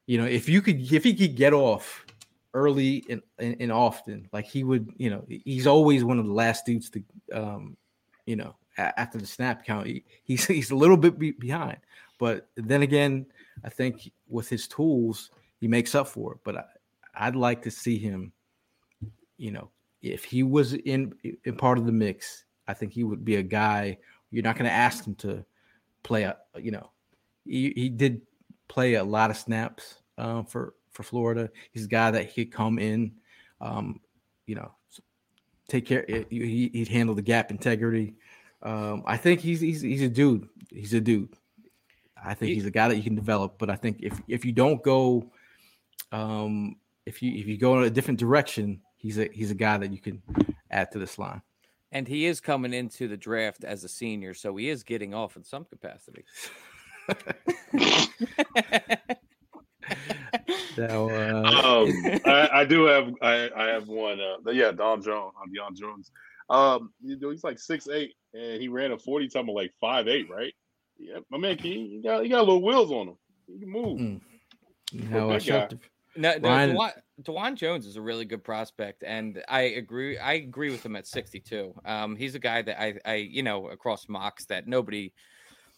you know, if you could, if he could get off early and, and, and often, like he would, you know, he's always one of the last dudes to, um, you know, after the snap count, he, he's he's a little bit be- behind. But then again, I think with his tools, he makes up for it. But I, I'd like to see him, you know, if he was in in part of the mix, I think he would be a guy. You're not going to ask him to play a, you know, he, he did play a lot of snaps uh, for for Florida. He's a guy that he could come in, um, you know, take care. He, would handle the gap integrity. Um, I think he's he's he's a dude. He's a dude. I think he's a guy that you can develop. But I think if if you don't go, um, if you if you go in a different direction, he's a he's a guy that you can add to this line. And he is coming into the draft as a senior, so he is getting off in some capacity. now, uh... um, I, I, do have I, I have one. Uh, yeah, Don Jones, Deion Jones. Um, you know, he's like six eight, and he ran a forty time of like five eight, right? Yeah, my man, he, he got he got little wheels on him. He can move. Mm. No, I to, no, no Deion, Dawand Jones is a really good prospect, and I agree. I agree with him at 62. Um, he's a guy that I, I, you know, across mocks that nobody,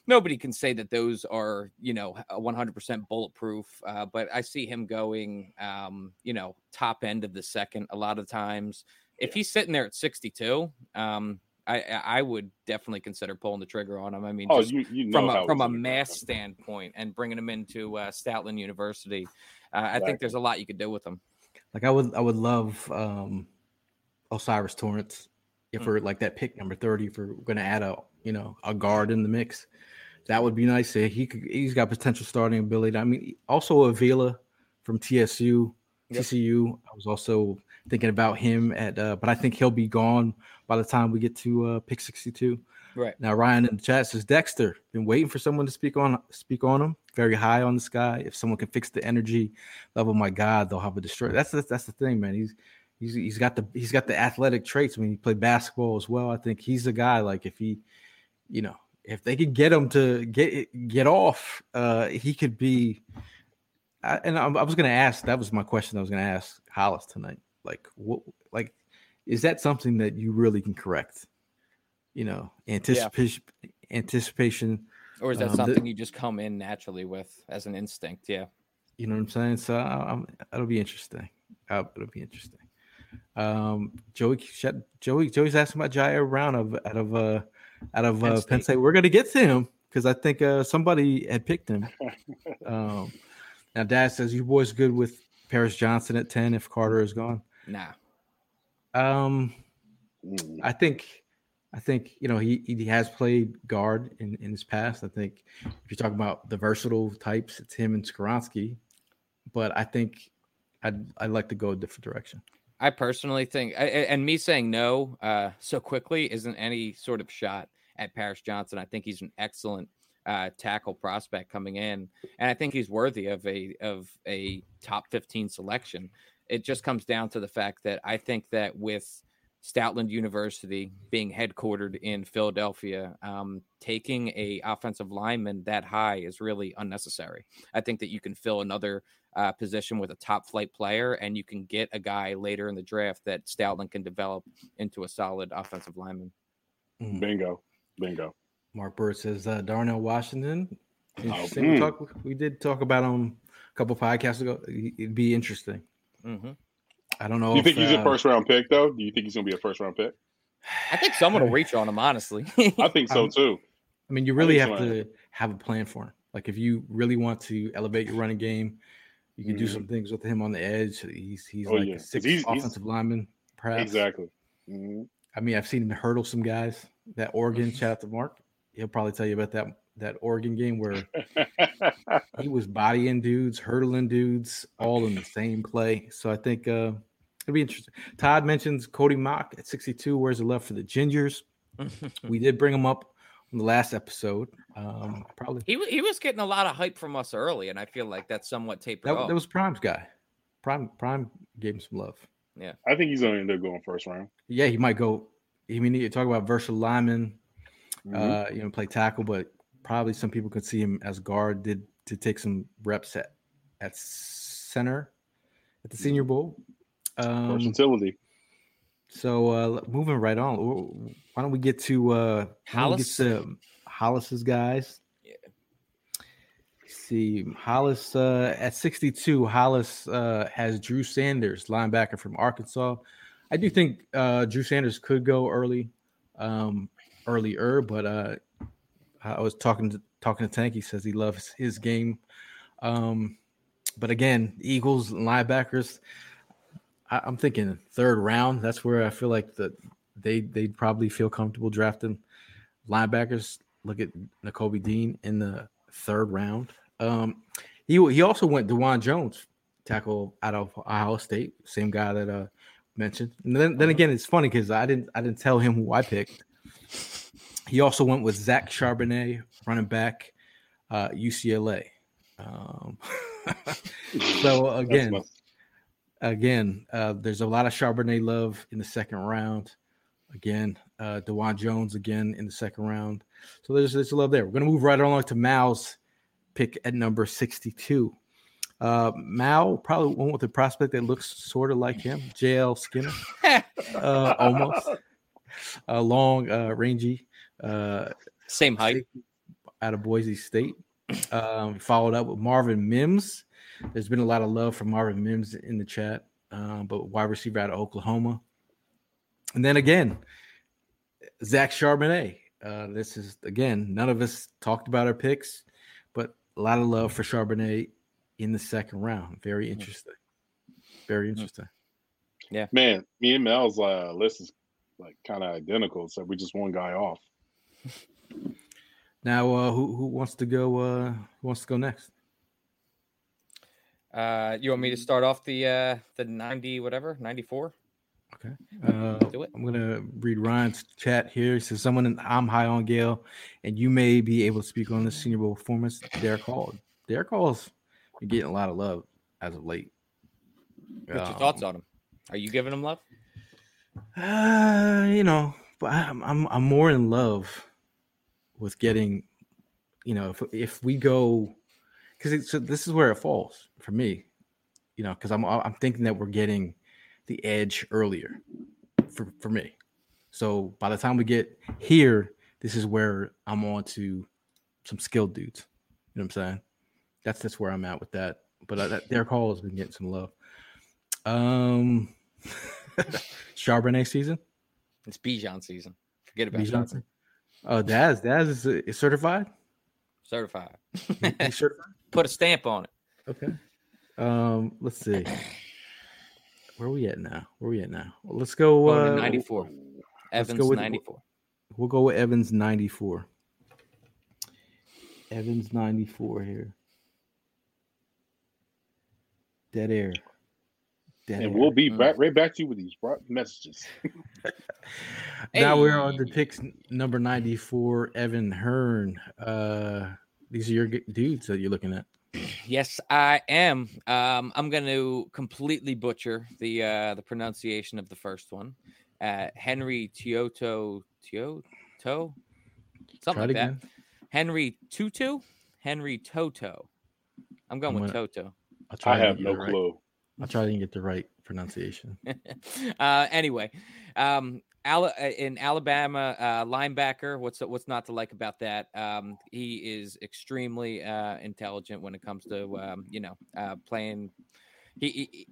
nobody can say that those are, you know, 100% bulletproof. Uh, but I see him going, um, you know, top end of the second a lot of times. If he's sitting there at 62, um, I I would definitely consider pulling the trigger on him. I mean, oh, you, you from a, from a mass standpoint and bringing him into uh, Stoutland University, uh. I think there's a lot you could do with them. Like I would I would love um, O'Cyrus Torrence if mm. we're like that pick number thirty. If we're going to add a you know a guard in the mix, that would be nice. He could he's got potential starting ability. I mean, also Avila from TSU, yep. TCU. I was also thinking about him at, uh, but I think he'll be gone by the time we get to uh, pick 62. Right now, Ryan in the chat says Dexter been waiting for someone to speak on speak on him. Very high on the sky. If someone can fix the energy level, my God, they'll have a destroyer. That's the, that's the thing, man. He's he's he's got the he's got the athletic traits. I mean, he played basketball as well. I think he's a guy like if he, you know, if they could get him to get get off, uh, he could be. I, and I, I was going to ask. That was my question. I was going to ask Hollis tonight. Like what? Like is that something that you really can correct? You know, anticipation, yeah. anticipation, or is that um, something you just come in naturally with as an instinct? Yeah, you know what I'm saying. So I'm, it'll be interesting. Uh, it'll be interesting. Um, Joey, Joey, Joey's asking about Ji'Ayir Brown of out of uh, out of uh, Penn State. We're gonna get to him because I think uh, somebody had picked him. um, now, Dad says you boys good with Paris Johnson at ten if Carter is gone. Nah, um, mm. I think, I think you know he he has played guard in in his past. I think if you're talking about the versatile types, it's him and Skoronski. But I think I'd I'd like to go a different direction. I personally think, and me saying no uh, so quickly isn't any sort of shot at Paris Johnson. I think he's an excellent uh, tackle prospect coming in, and I think he's worthy of a of a top fifteen selection it just comes down to the fact that I think that with Stoutland University being headquartered in Philadelphia, um, taking a offensive lineman that high is really unnecessary. I think that you can fill another uh, position with a top flight player, and you can get a guy later in the draft that Stoutland can develop into a solid offensive lineman. Mm. Bingo, bingo. Mark Bird says uh, Darnell Washington. Interesting. Oh, we, talk, we did talk about him a couple podcasts ago. It'd be interesting. Mm-hmm. I don't know. Do you if, think he's uh, a first round pick, though? Do you think he's going to be a first round pick? I think someone will reach on him. Honestly, I think so too. I mean, you really have to have a plan for him. Like, if you really want to elevate your running game, you can mm-hmm. do some things with him on the edge. He's he's oh, like yeah. a six he's, offensive he's, lineman, perhaps. Exactly. Mm-hmm. I mean, I've seen him hurdle some guys. That Oregon, shout out to Mark. He'll probably tell you about that that Oregon game where he was bodying dudes, hurdling dudes, all in the same play. So I think uh, it'll be interesting. Todd mentions Cody Mauch at 62. Where's the love for the Gingers? we did bring him up on the last episode. Um, probably he wa- he was getting a lot of hype from us early, and I feel like that's somewhat tapered that, off. that was Prime's guy. Prime Prime gave him some love. Yeah, I think he's going to end up going first round. Yeah, he might go. I mean, you talk about versatile lineman, Mhm. uh, you know, play tackle, but probably some people could see him as guard. Did to take some reps at at center at the Senior Bowl. Um, Versatility. so uh, moving right on, why don't we get to uh, why get Hollis? to Hollis's guys? see Hollis uh, at 62. Hollis uh, has Drew Sanders, linebacker from Arkansas. I do think uh, Drew Sanders could go early, um, earlier, but uh, I was talking to talking to Tank. He says he loves his game. Um, but again, Eagles linebackers. I, I'm thinking third round. That's where I feel like that they they'd probably feel comfortable drafting linebackers. Look at Nakobe Dean in the third round. Um, he he also went Dawand Jones, tackle out of Ohio State, same guy that uh mentioned. And then then again, it's funny because I didn't I didn't tell him who I picked. He also went with Zach Charbonnet, running back, uh, UCLA. Um, so again, again, uh, there's a lot of Charbonnet love in the second round. Again, uh, Dawand Jones again in the second round. So there's there's a love there. We're gonna move right along to Mal's pick at number 62. Uh, Mal probably went with a prospect that looks sort of like him, JL Skinner, uh, almost. A long, uh, rangy, uh, Same height. out of Boise State. Um, followed up with Marvin Mims. There's been a lot of love for Marvin Mims in the chat, um, but wide receiver out of Oklahoma. And then again, Zach Charbonnet. Uh, this is again, none of us talked about our picks, but a lot of love for Charbonnet in the second round. Very interesting. Very interesting. Yeah, man, me and Mel's uh, list is like kind of identical, so we just one guy off. Now, uh, who who wants to go? Uh, who wants to go next? Uh, you want me to start off the uh the ninety whatever ninety four? Okay. Uh, Do it. I'm gonna read Ryan's chat here. He says, "Someone I'm high on Gayle, and you may be able to speak on the Senior Bowl performance." Derick Hall. Derick Hall's been getting a lot of love as of late. What's your thoughts on him? Are you giving him love? Uh, you know, but I'm I'm I'm more in love with getting, you know, if if we go, because so this is where it falls for me, you know, because I'm I'm thinking that we're getting the edge earlier for for me. So by the time we get here, this is where I'm on to some skilled dudes. You know what I'm saying? That's that's where I'm at with that. But uh, that Derick Hall has been getting some love. Um, Charbonnet season. It's Bijan season. Forget about B it. Oh, Daz, Daz is, is certified. Certified. Certified. Put a stamp on it. Okay. Um, let's see. Where are we at now? Where are we at now? Well, let's go. Uh, to 94. let's Evans go with- 94. We'll go with Evans 94. Evans 94 here. Dead air. Dead And air. we'll be Mm. back right back to you with these messages. Now we're on the Hey. picks number 94, Evan Hearn. Uh these are your dudes that you're looking at. Yes, I am. Um, I'm going to completely butcher the uh, the pronunciation of the first one. Uh, Henry Tioto Tioto something like it that. Henry Tutu, Henry Toto. I'm going I'm with gonna- Toto. I'll try I to have no it right. clue. I'll try to get the right pronunciation. uh, anyway, um, Ala- uh, in Alabama uh, linebacker. What's what's not to like about that? Um, he is extremely uh, intelligent when it comes to um, you know uh, playing. He, he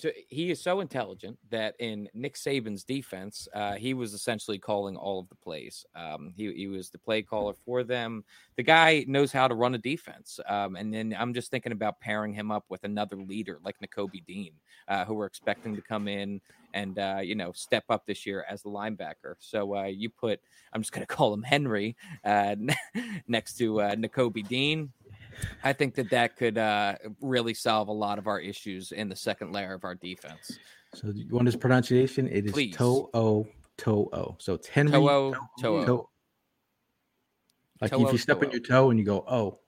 to, he is so intelligent that in Nick Saban's defense, uh, he was essentially calling all of the plays. Um, he, he was the play caller for them. The guy knows how to run a defense. Um, and then I'm just thinking about pairing him up with another leader like Nakobe Dean, uh, who we're expecting to come in and uh, you know step up this year as the linebacker. So uh, you put I'm just going to call him Henry uh, next to uh, Dean. I think that that could uh, really solve a lot of our issues in the second layer of our defense. So you want his pronunciation? It is To'o To'o. So it's Henry To'o To'o. To- like if you step on your toe and you go oh,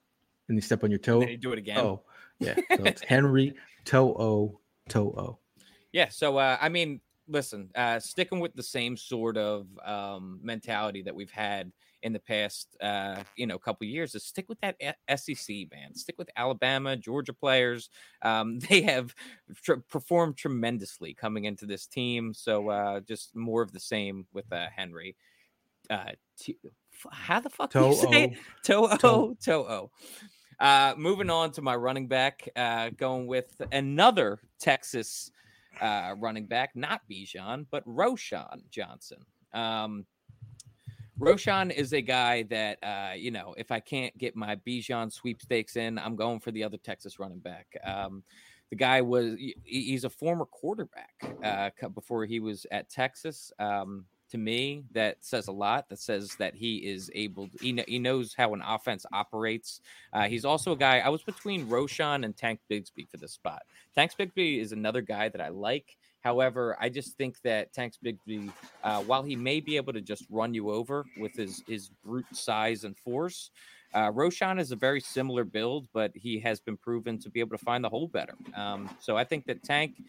and you step on your toe, then you do it again. Oh, yeah. So it's Henry To'o To'o. Yeah. So uh, I mean, listen, uh, sticking with the same sort of um, mentality that we've had in the past, uh, you know, couple years is stick with that SEC man. Stick with Alabama, Georgia players. Um, they have tr- performed tremendously coming into this team. So uh, just more of the same with uh, Henry. Uh, t- how the fuck do you say it? To'o To'o. Uh, moving on to my running back, uh, going with another Texas uh, running back, not Bijan, but Roschon Johnson. Um, Roschon is a guy that, uh, you know, if I can't get my Bijan sweepstakes in, I'm going for the other Texas running back. Um, the guy was, he's a former quarterback uh, before he was at Texas. Um, to me, that says a lot. That says that he is able, to, he, he knows how an offense operates. Uh, he's also a guy, I was between Roschon and Tank Bigsby for this spot. Tank Bigsby is another guy that I like. However, I just think that Tanks Bigsby, uh, while he may be able to just run you over with his his brute size and force, uh, Roschon is a very similar build, but he has been proven to be able to find the hole better. Um, so I think that Tank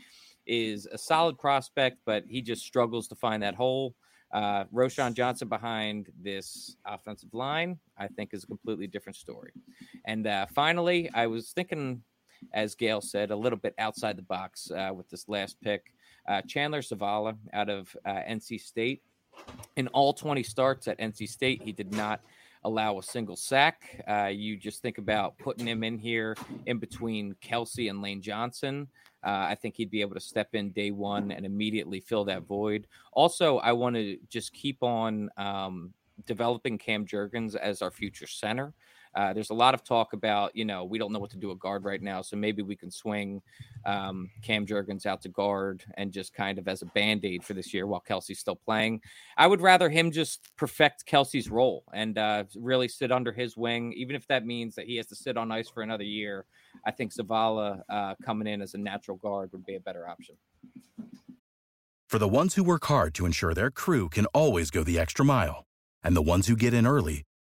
is a solid prospect, but he just struggles to find that hole. Uh, Roschon Johnson behind this offensive line, I think, is a completely different story. And uh, finally, I was thinking, as Gayle said, a little bit outside the box uh, with this last pick. Uh, Chandler Zavala out of uh, NC State. In all 20 starts at NC State, he did not allow a single sack. Uh, you just think about putting him in here in between Kelce and Lane Johnson. Uh, I think he'd be able to step in day one and immediately fill that void. Also, I want to just keep on um, developing Cam Jurgens as our future center. Uh, there's a lot of talk about, you know, we don't know what to do a guard right now, so maybe we can swing um, Cam Jurgens out to guard and just kind of as a band aid for this year while Kelce's still playing. I would rather him just perfect Kelce's role and uh, really sit under his wing, even if that means that he has to sit on ice for another year. I think Zavala uh, coming in as a natural guard would be a better option. For the ones who work hard to ensure their crew can always go the extra mile, and the ones who get in early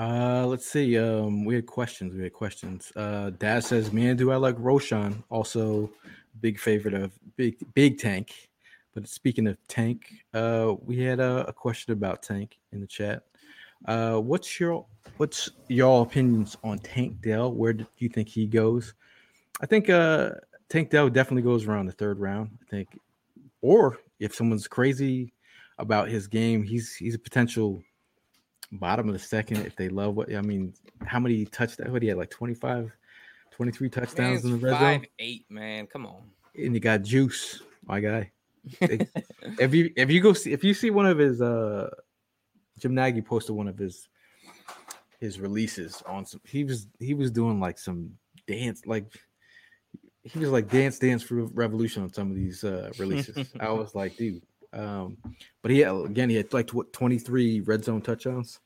Uh, let's see. Um, we had questions. We had questions. Uh, Dad says, "Man, do I like Roschon?" Also, big favorite of Big Big Tank. But speaking of Tank, uh, we had a, a question about Tank in the chat. Uh, what's your what's your opinions on Tank Dell? Where do you think he goes? I think uh, Tank Dell definitely goes around the third round. I think, or if someone's crazy about his game. He's he's a potential bottom of the second if they love what I mean. How many touchdowns? What he had like 25, 23 touchdowns in the red five zone. eight, man. Come on. And you got juice, my guy. if you if you go see if you see one of his uh Jim Nagy posted one of his his releases on some he was he was doing like some dance like he was like dance dance for revolution on some of these uh releases. I was like, dude. Um but he had, again he had like what 23 red zone touchdowns.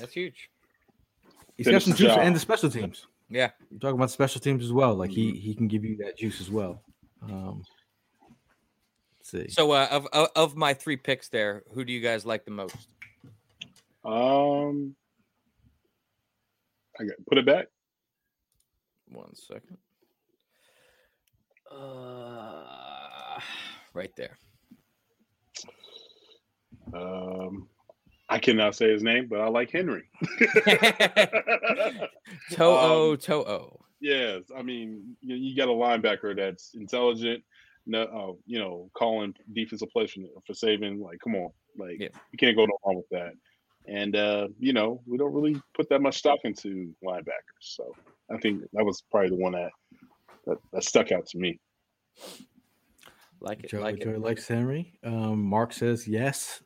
That's huge. He's got some juice job. and the special teams. Yeah. You're talking about special teams as well. Like Mm-hmm. he he can give you that juice as well. Um let's see. So uh, of, of of my three picks there, who do you guys like the most? Um, I got put it back. One second. Uh, right there. Um, I cannot say his name, but I like Henry. To'o Um, To'o. Yes, I mean you, you got a linebacker that's intelligent. No, uh, you know, calling defensive plays for, for Saban. Like, come on, like Yeah. you can't go no wrong with that. And uh, you know, we don't really put that much stock into linebackers. So I think that was probably the one that that, that stuck out to me. Like it. Joe, like Joe it. likes Henry. Um, Mark says yes.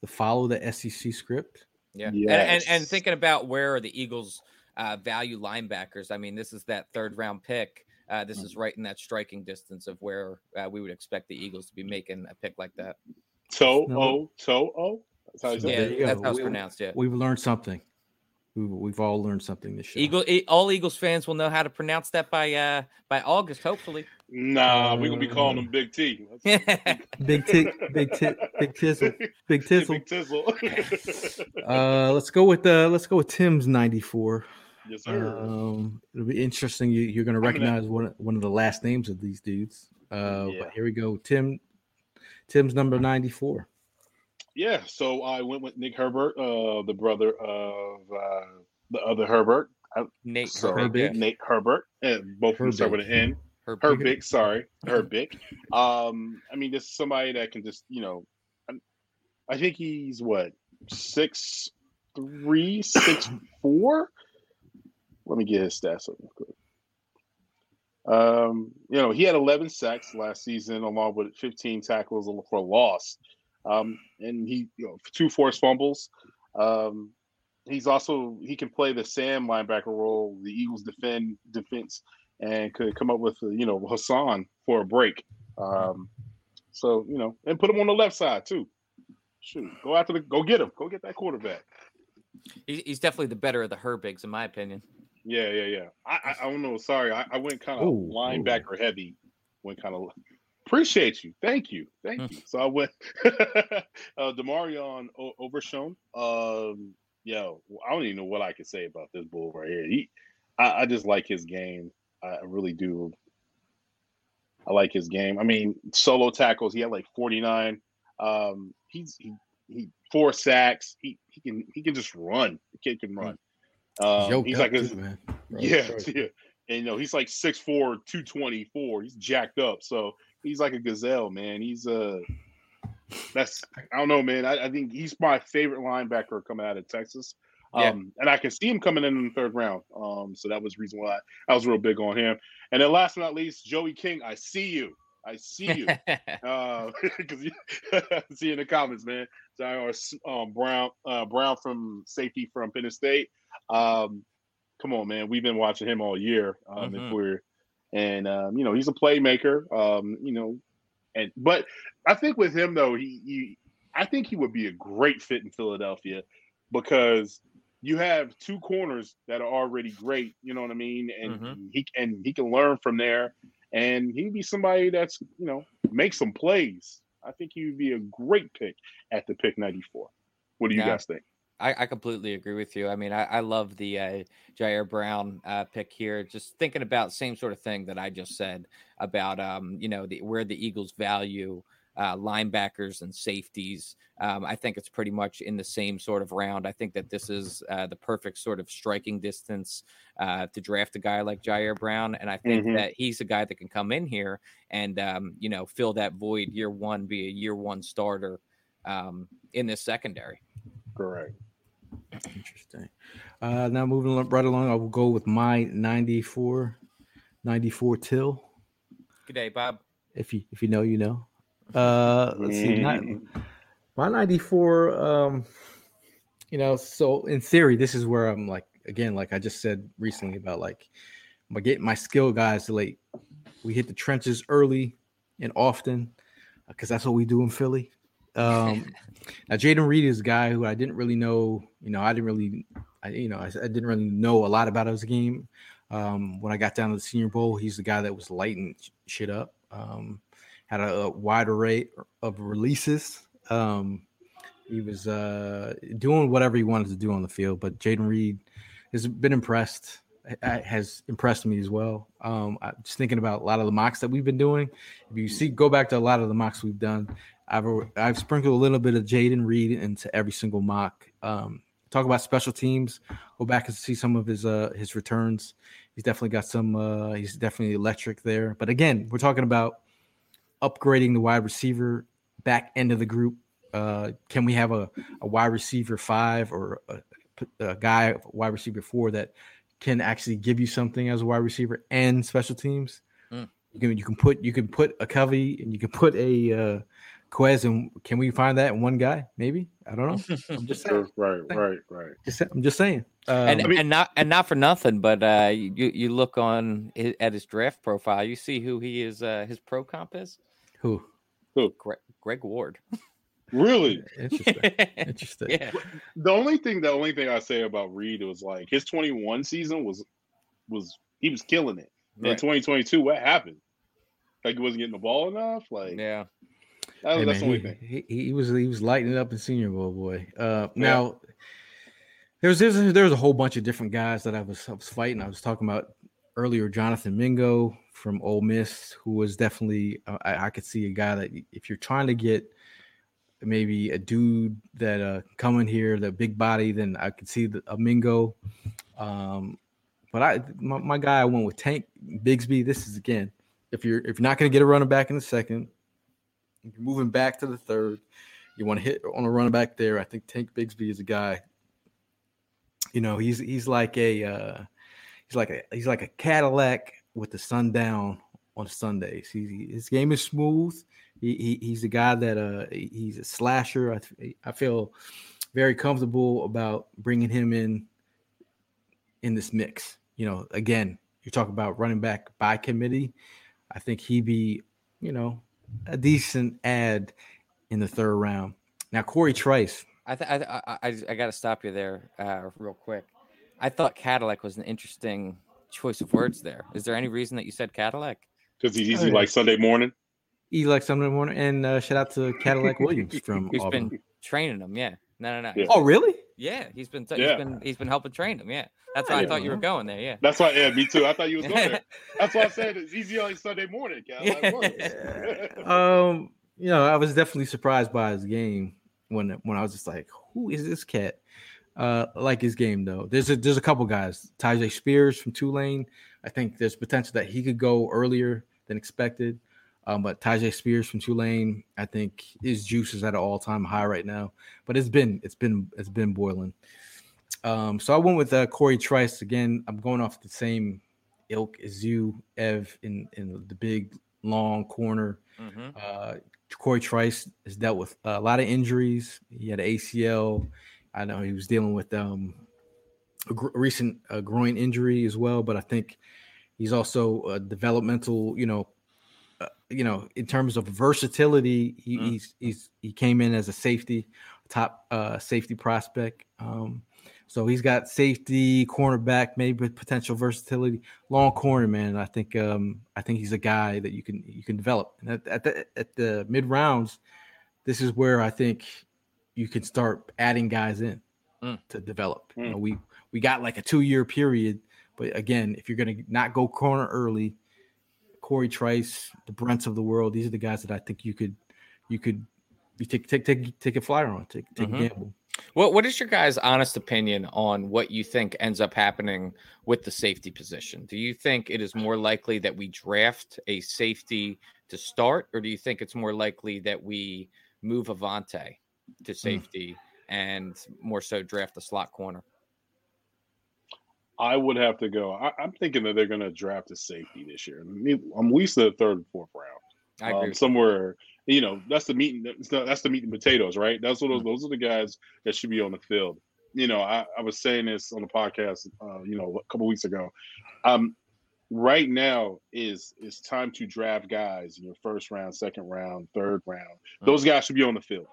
The follow the SEC script. Yeah. And, and and thinking about where are the Eagles uh, value linebackers, I mean, this is that third round pick. Uh, this is right in that striking distance of where uh, we would expect the Eagles to be making a pick like that. Toe No. o toe o. That's how So yeah, there it. you that's how it's We- pronounced. Yeah. We've learned something. We've, we've all learned something this year. Eagle, all Eagles fans will know how to pronounce that by uh by August, hopefully. Nah, we're gonna be calling him Big T. Big tit, big tit, big tizzle, big Yeah, tizzle. Big Tizzle. Uh, let's go with uh, let's go with Tim's ninety four. yes, sir. Um, it'll be interesting. You, you're going to gonna- recognize one of- one of the last names of these dudes. Uh, Yeah. but here we go. Tim, Tim's number ninety four. Yeah, so I went with Nick Herbert, uh, the brother of uh, the other Herbert, Nate so Herbig. Nate Herbert, and both of them start with an N. Herbig. Herbig, sorry, Herbig. Um, I mean, this is somebody that can just, you know, I'm- I think he's what six three, six four. Let me get his stats up real quick. Um, you know, he had 11 sacks last season, along with 15 tackles for loss. Um, and he, you know, two forced fumbles. Um, he's also he can play the Sam linebacker role, the Eagles defend defense, and could come up with you know Haason for a break. Um, so you know, and put him on the left side too. Shoot, go after the go get him, go get that quarterback. He's definitely the better of the Herbigs, in my opinion. Yeah, yeah, yeah. I I, I don't know. Sorry, I, I went kind of Ooh, linebacker heavy. Went kind of. Appreciate you. Thank you. Thank you. So I went uh DeMarvion o- Overshown. Um yo, I don't even know what I can say about this bull right here. He I, I just like his game. I really do. I like his game. I mean, solo tackles, he had like 49. Um he's he he four sacks. He he can he can just run. The kid can run. Um, Yoked he's like a, too, man. Bro, yeah, yeah. And you know, he's like 6'4, 224. He's jacked up. So he's like a gazelle, man. He's uh that's I don't know, man. I, I think he's my favorite linebacker coming out of Texas. Yeah. Um, and I can see him coming in in the third round. Um, so that was the reason why I was real big on him. And then last but not least, Joey King. I see you. I see you. Uh, you see you in the comments, man. Or um, Brown, uh, Brown from safety from Penn State. Um, come on, man. We've been watching him all year. Um, Mhm. if we're and um, you know he's a playmaker. Um, you know, and but I think with him though, he, he I think he would be a great fit in Philadelphia because you have two corners that are already great. You know what I mean? And Mhm. he and he can learn from there. And he'd be somebody that's you know make some plays. I think he would be a great pick at the pick ninety four. What do you Yeah. guys think? I, I completely agree with you. I mean, I, I love the uh, Ji'Ayir Brown uh, pick here. Just thinking about same sort of thing that I just said about, um, you know, the, where the Eagles value uh, linebackers and safeties. Um, I think it's pretty much in the same sort of round. I think that this is uh, the perfect sort of striking distance uh, to draft a guy like Ji'Ayir Brown, and I think Mhm. that he's a guy that can come in here and um, you know fill that void year one, be a year one starter. um, in this secondary. Correct. Interesting. Uh, now moving al- right along, I will go with my 94, 94 till. Good day, Bob. If you if you know, you know. Uh, let's see. Not, my 94 um you know so in theory this is where i'm like again like i just said recently about like my get my skill guys late we hit the trenches early and often because that's what we do in philly um now jayden reed is a guy who i didn't really know you know i didn't really i you know i, I didn't really know a lot about his game um when i got down to the senior bowl he's the guy that was lighting shit up um had a, a wide array of releases um he was uh, doing whatever he wanted to do on the field, but Jayden Reed has been impressed, has impressed me as well. Um, I, just thinking about a lot of the mocks that we've been doing. If you see, go back to a lot of the mocks we've done. I've I've sprinkled a little bit of Jayden Reed into every single mock. Um, talk about special teams. Go back and see some of his uh, his returns. He's definitely got some. Uh, he's definitely electric there. But again, we're talking about upgrading the wide receiver back end of the group uh, can we have a, a wide receiver five or a, a guy wide receiver four that can actually give you something as a wide receiver and special teams? Mm. You can you can put you can put a Covey and you can put a uh, Quez and can we find that in one guy? Maybe I don't know. I'm just saying. Right. Right. Right. Just, I'm just saying. Um, and and not and not for nothing, but uh, you you look on hi- at his draft profile, you see who he is. Uh, his pro comp is who? Greg, Greg Ward. Really. Interesting. Interesting. yeah, The only thing, the only thing I say about Reed was like his 21 season was was he was killing it. In 2022, what happened? Like he wasn't getting the ball enough. Like yeah. That was, Hey, that's man, the only he, thing. He, he was he was lighting it up in Senior Bowl, boy. Uh, now there's there's a, there's a whole bunch of different guys that I was I was fighting. I was talking about earlier, Jonathan Mingo from Ole Miss, who was definitely uh, I, I could see a guy that if you're trying to get maybe a dude that uh come in here, the big body, then I could see the, a Mingo. Um, but I my, my guy I went with Tank Bigsby. This is again, if you're if you're not going to get a running back in the second, you're moving back to the third, you want to hit on a running back there. I think Tank Bigsby is a guy. You know, he's he's like a uh, he's like a he's like a Cadillac with the sun down on Sundays. He, his game is smooth. He, he he's a guy that uh he's a slasher. I I feel very comfortable about bringing him in in this mix. You know, again, you're talking about running back by committee. I think he'd be, you know, a decent ad in the third round. Now, Cory Trice, I th- I, I I I got to stop you there, uh, real quick. I thought Cadillac was an interesting choice of words. There is there any reason that you said Cadillac? Because he's easy like Sunday morning. he like Sunday morning, and uh, shout out to Cadillac Williams from Who's Auburn. been training him? Yeah, no, no, no. Yeah. Oh, really? Yeah, he's been Yeah. he's been he's been helping train him. Yeah, that's why I thought you were going there. Yeah. That's why. Yeah, me too. I thought you was going there. That's why I said it's easy on Sunday morning. Cal. Like, um, you know, I was definitely surprised by his game when when I was just like, who is this cat? Uh, like his game though. There's a there's a couple guys. Tyjae Spears from Tulane. I think there's potential that he could go earlier than expected. Um, but Tyjae Spears from Tulane, I think his juice is at an all time high right now. But it's been it's been it's been boiling. Um, so I went with uh, Cory Trice again. I'm going off the same ilk as you, Ev, in in the big long corner. hmm Uh, Cory Trice has dealt with a lot of injuries. He had an ACL. I know he was dealing with um, a gr- recent uh, groin injury as well, but I think he's also a developmental. You know, you know, in terms of versatility, he, Mm. he's he's he came in as a safety, top uh, safety prospect. Um, so he's got safety, cornerback, maybe with potential versatility, long corner man. I think um, I think he's a guy that you can you can develop. And at, at the at the mid rounds, this is where I think you can start adding guys in Mm. to develop. You Mm. know, we we got like a two year period, but again, if you're gonna not go corner early, Cory Trice, the Brents of the world, these are the guys that I think you could you could you take take take take a flyer on, take take Mhm. a gamble. What what is your guys' honest opinion on what you think ends up happening with the safety position? Do you think it is more likely that we draft a safety to start, or do you think it's more likely that we move Avonte to safety and more so draft a slot corner? I would have to go. I, am thinking that they're going to draft a safety this year. I'm at least the third and fourth round. Um, somewhere, you know, that's the meat. And, that's the meat and potatoes, right? That's what those, those are the guys that should be on the field. You know, I, I was saying this on the podcast, uh, you know, a couple weeks ago. Um, right now is is time to draft guys in your first round, second round, third round. Those guys should be on the field.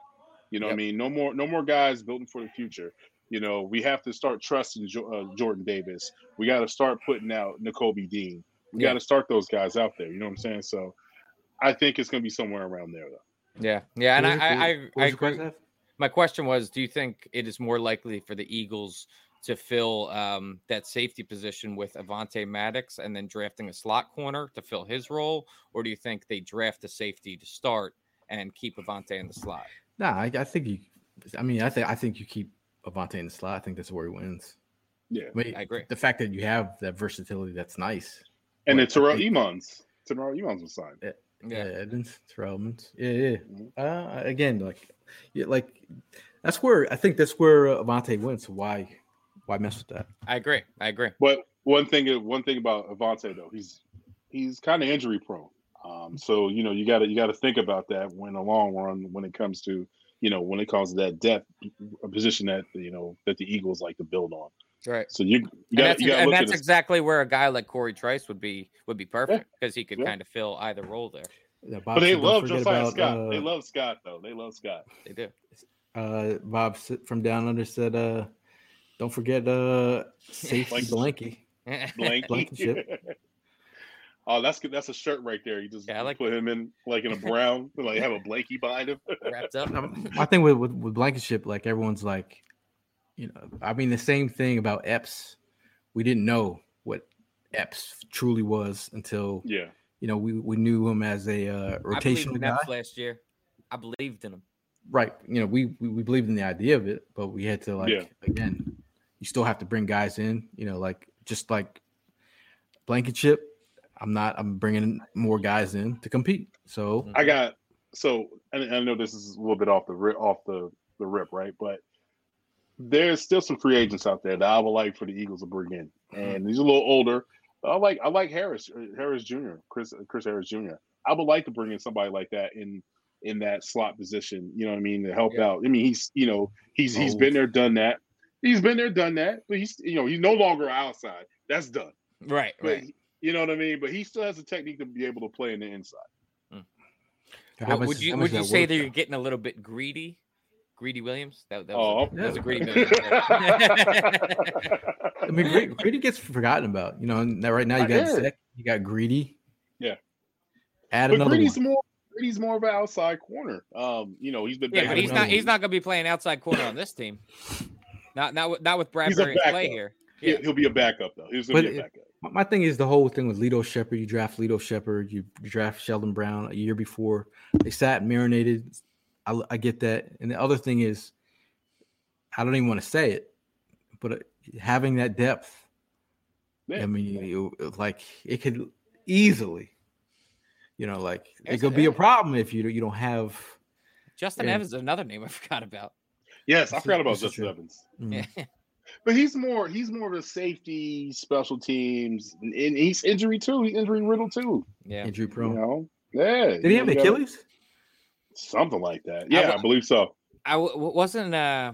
You know, Yep. what I mean, no more no more guys building for the future. You know, we have to start trusting jo- uh, Jordan Davis. We got to start putting out Nakobe Dean. We Yeah. got to start those guys out there. You know what I'm saying? So, I think it's going to be somewhere around there, though. Yeah, yeah, and I, What was- I, I, I agree. question, My question was, do you think it is more likely for the Eagles to fill um, that safety position with Avonte Maddox and then drafting a slot corner to fill his role, or do you think they draft a safety to start and keep Avonte in the slot? Nah, I, I think you. I mean, I think I think you keep Avonte in the slot. I think that's where he wins. Yeah. I, mean, I agree. The fact that you have that versatility, that's nice. And then But I Terrell think- Edmunds. Terrell Edmunds was signed. Yeah, Yeah, Edmunds, Terrell Edmunds. Yeah, yeah. Mhm. Uh, again, like, yeah, like that's where I think that's where uh, Avonte wins. So why, why mess with that? I agree. I agree. But one thing, one thing about Avonte though, he's he's kind of injury prone. Um, so you know you got to you got to think about that when the long run when it comes to you know when it comes to that depth a position that you know that the Eagles like to build on. Right. So you you And got that's, you to and that's exactly where a guy like Cory Trice would be would be perfect because he could Yeah. kind of fill either role there. Yeah, But they love Josiah about, Scott. they uh, love Scott though. They love Scott. They do. Uh, Bob from Down Under said, uh, "Don't forget uh, safety Blanky. blanky." Blanky. Blankenship. oh, that's good. That's a shirt right there. You just Yeah, I like put him in like in a brown, like have a blankie behind him. Wrapped up. Um, I think with, with with Blankenship, like everyone's like, you know, I mean the same thing about Epps. We didn't know what Epps truly was until yeah. you know we, we knew him as a uh, rotational in guy, that last year. I believed in him. right? You know, we, we we believed in the idea of it, but we had to like Yeah. again, you still have to bring guys in. You know, like just like Blankenship. I'm not. I'm bringing more guys in to compete. So I got so and I know this is a little bit off the rip, off the the rip, right? But there's still some free agents out there that I would like for the Eagles to bring in, and he's a little older. I like I like Harris uh, Harris Jr. Chris Chris Harris Jr. I would like to bring in somebody like that in in that slot position. You know what I mean to help Yeah. out. I mean he's you know he's he's Oh. been there, done that. He's been there, done that. But he's you know he's no longer outside. That's done. Right. But Right. He- you know what I mean. But he still has the technique to be able to play in the inside. how Well, much- would you would you does say work, that you're getting a little bit greedy? Greedy Williams? That, that Oh, was, a, that was a greedy Williams. I mean, Greedy, Greedy gets forgotten about. You know, and now- right now you I got did. Zach, you got Greedy. Yeah. Add But another Brady's one. more Brady's more of an outside corner. Um, you know, he's been yeah, but he's the- not he's not gonna be playing outside corner on this team. Not not with not with He's a Bradberry and Clay here. He- Yeah. He'll be a backup though. He's gonna But be a backup. My- My thing is the whole thing with Lito Sheppard. You draft Lito Sheppard. You draft Sheldon Brown a year before. They sat marinated. I, I get that. And the other thing is, I don't even want to say it, but uh, having that depth. Yeah. I mean, you- like it could easily, you know, like it Yes, could be a problem if you you don't have. Justin Yeah. Evans is another name I forgot about. Yes, I forgot about Justin. Evans. mm, Yeah. But he's more he's more of a safety, special teams, and, and he's injury too. He's injury riddled too. Yeah. Injury You prone. know? Yeah. Did he have an Achilles? Something like that. Yeah, I, wa- believe so. I w- w- wasn't uh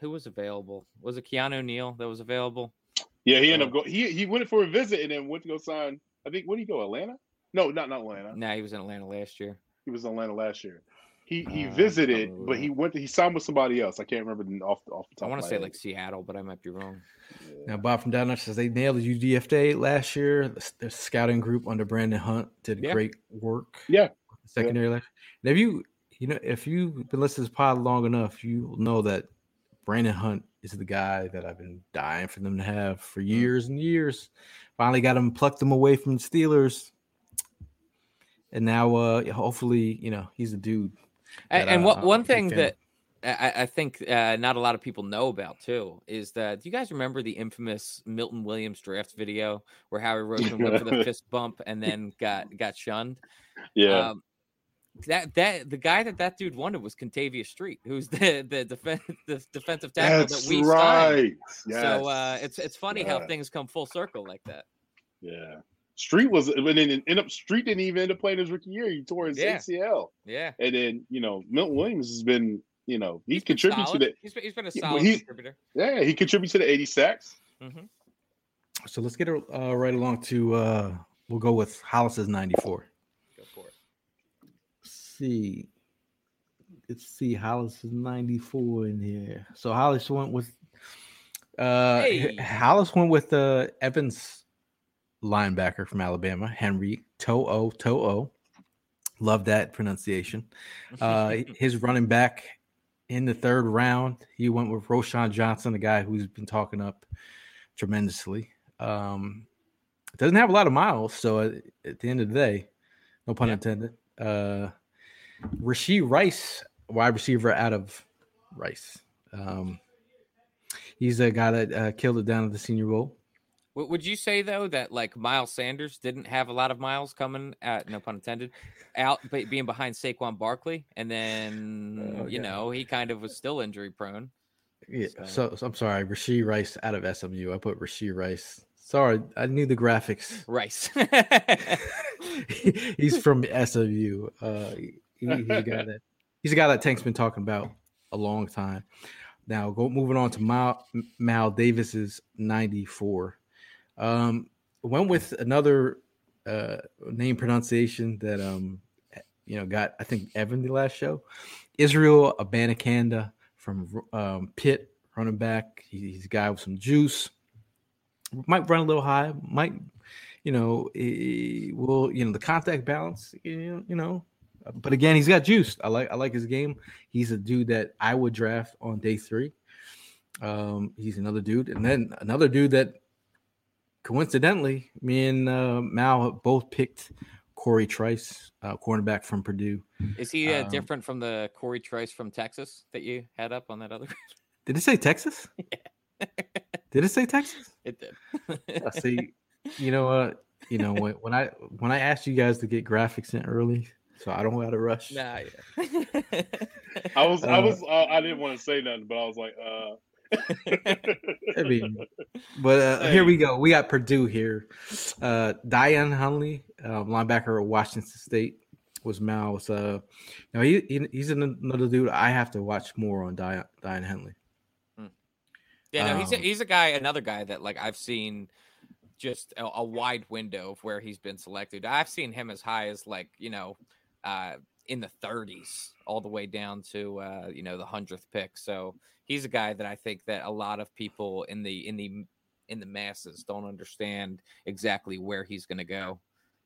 who was available? Was it Keanu Neal that was available? Yeah, he ended Uh, up going. He he went for a visit and then went to go sign. I think where did he go? Atlanta? No, not not Atlanta. Nah, he was in Atlanta last year. He was in Atlanta last year. He he Uh, visited, probably but he went. To, he signed with somebody else. I can't remember the- off off the top. I want to say head. like Seattle, but I might be wrong. Now, Bob from Down Under says they nailed the UDFA last year. The, the scouting group under Brandon Hunt did Yeah. great work. Yeah. secondary last. And if you, you know, if you've been listening to this pod long enough, you know that Brandon Hunt is the guy that I've been dying for them to have for Mm. years and years. Finally got him, plucked him away from the Steelers, and now, uh, hopefully, you know, he's a dude. And, that, and uh, what one thing that I, I think uh, not a lot of people know about too is that do you guys remember the infamous Milton Williams draft video where Howie Roseman went for the fist bump and then got got shunned? yeah, Um, that that the guy that that dude wanted was Kentavius Street, who's the the, defen- the defensive tackle That's that we signed. right. So uh, it's it's funny how things come full circle like that. yeah. Street was and then ended up Street didn't even end up playing his rookie year. He tore his Yeah. ACL, Yeah, and then you know Milton Williams has been you know he He's contributes to the He's been, he's been a Yeah, solid he- contributor. yeah he contributes to the 80 sacks. hmm So let's get uh, right along to uh, we'll go with Hollis's 94. Go for it. see. Let's see. Hollis is 94 in here. So Hollis went with uh Hey. Hollis went with uh Evans linebacker from Alabama, Henry To'o To'o. Love that pronunciation. Uh his running back in the third round, he went with Roschon Johnson, the guy who's been talking up tremendously. Um doesn't have a lot of miles, so at, at the end of the day, no pun Yeah. intended. Uh Rasheed Rice, wide receiver out of Rice. Um, he's a guy that uh, killed it down at the Senior Bowl. Would you say though that like Miles Sanders didn't have a lot of miles coming at no pun intended out being behind Saquon Barkley and then Oh, you yeah. know he kind of was still injury prone. Yeah, So- so, so I'm sorry, Rasheed Rice out of SMU. I put Rasheed Rice. Sorry, I knew the graphics. Rice. he's from SMU. Uh, he- he's a guy that he's a guy that Tank's been talking about a long time. Now, go moving on to Mal, Mal Davis's 94. Um, went with another uh, name pronunciation that um, you know got I think Evan the last show. Israel Abanikanda from um, Pitt, running back. He- he's a guy with some juice. Might run a little high. Might you know, will you know the contact balance, you know, But again, he's got juice. I like I like his game. He's a dude that I would draft on day three. Um, he's another dude, and then another dude that coincidentally, me and uh, Mal have both picked Cory Trice, uh, cornerback from Purdue. Is he uh, Um, different from the Cory Trice from Texas that you had up on that other? Did it say Texas? Did it say Texas? it did. I see. You know what? You know when, when I when I asked you guys to get graphics in early, so I don't got to rush. Nah, yeah. I was I Uh, was uh, I didn't want to say nothing, but I was like, uh I mean, but uh, here we go. We got Purdue here. Uh, Daiyan Henley, uh, linebacker at Washington State, was Mal's. Uh, now he, he he's another dude. I have to watch more on Daiyan Daiyan Henley. Yeah, no, he's a, Um, he's a guy, another guy that like I've seen just a, a wide window of where he's been selected. I've seen him as high as like you know, uh, in the 30s, all the way down to uh, you know the hundredth pick. So he's a guy that I think that a lot of people in the in the in the masses don't understand exactly where he's going to go.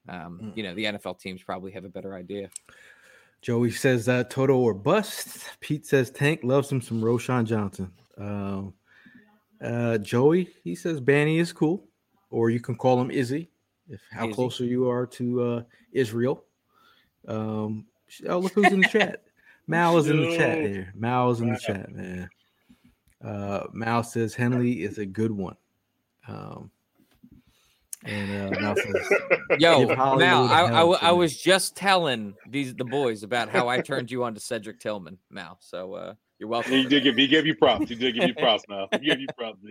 Um, Mm. you know, the NFL teams probably have a better idea. Joey says uh, Toto or bust. Pete says Tank loves him some Roschon Johnson. Um, uh, Joey he says Banny is cool, or you can call him Izzy if how Izzy. closer you are to uh, Israel. Um, oh look who's in the chat. Mal is in the chat Yo. here. Mal is in the chat, man. Uh, Mal says Henley is a good one. Um, and uh, Mal says Yo, Mal, a I, I, hell w- I was just telling these the boys about how I turned you on to Cedric Tillman, Mal. So uh, you're welcome. he did give he gave you props. He did give you props Mal. He gave you props.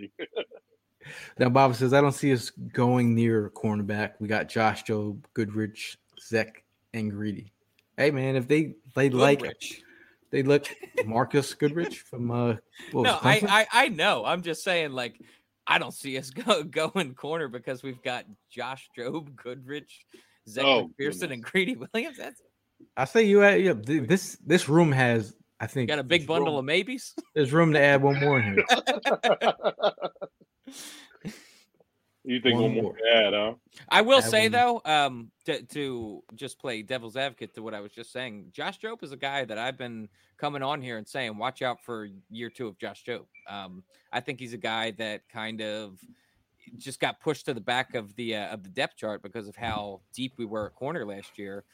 Now, Bob says, I don't see us going near cornerback. We got Josh Jobe, Goodrich, Zech, and Greedy. Hey, man, if they they like Goodrich. they look Marcus Goodrich from uh, what was No, I, I I know. I'm just saying, like, I don't see us go going corner because we've got Josh Jobe, Goodrich, Zach Oh, McPhearson, and. Greedy Williams. That's I say you had yeah, this this room has I think got a big bundle room, of maybes. There's room to add one more in here. you think One one more more. bad, huh? I will Add say one though, um, to, to just play devil's advocate to what I was just saying, Josh Jobe is a guy that I've been coming on here and saying, watch out for year two of Josh Jobe. Um, I think he's a guy that kind of just got pushed to the back of the uh, of the depth chart because of how deep we were at corner last year.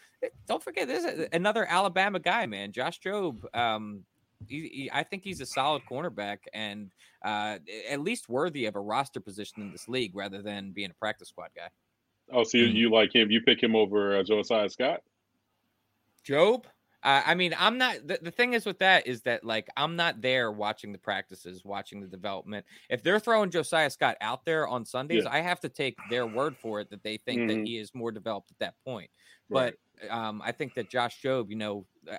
Don't forget, this is another Alabama guy, man. Josh Jobe. Um, he, he- I think he's a solid cornerback and uh, at least worthy of a roster position in this league rather than being a practice squad guy. Oh, so you, you like him? You pick him over uh, Josiah Scott? Jobe? Uh, I mean, I'm not. The, the thing is with that is that like I'm not there watching the practices, watching the development. If they're throwing Josiah Scott out there on Sundays, Yeah. I have to take their word for it that they think Mhm. that he is more developed at that point. Right. But um, I think that Josh Jobe, you know, uh,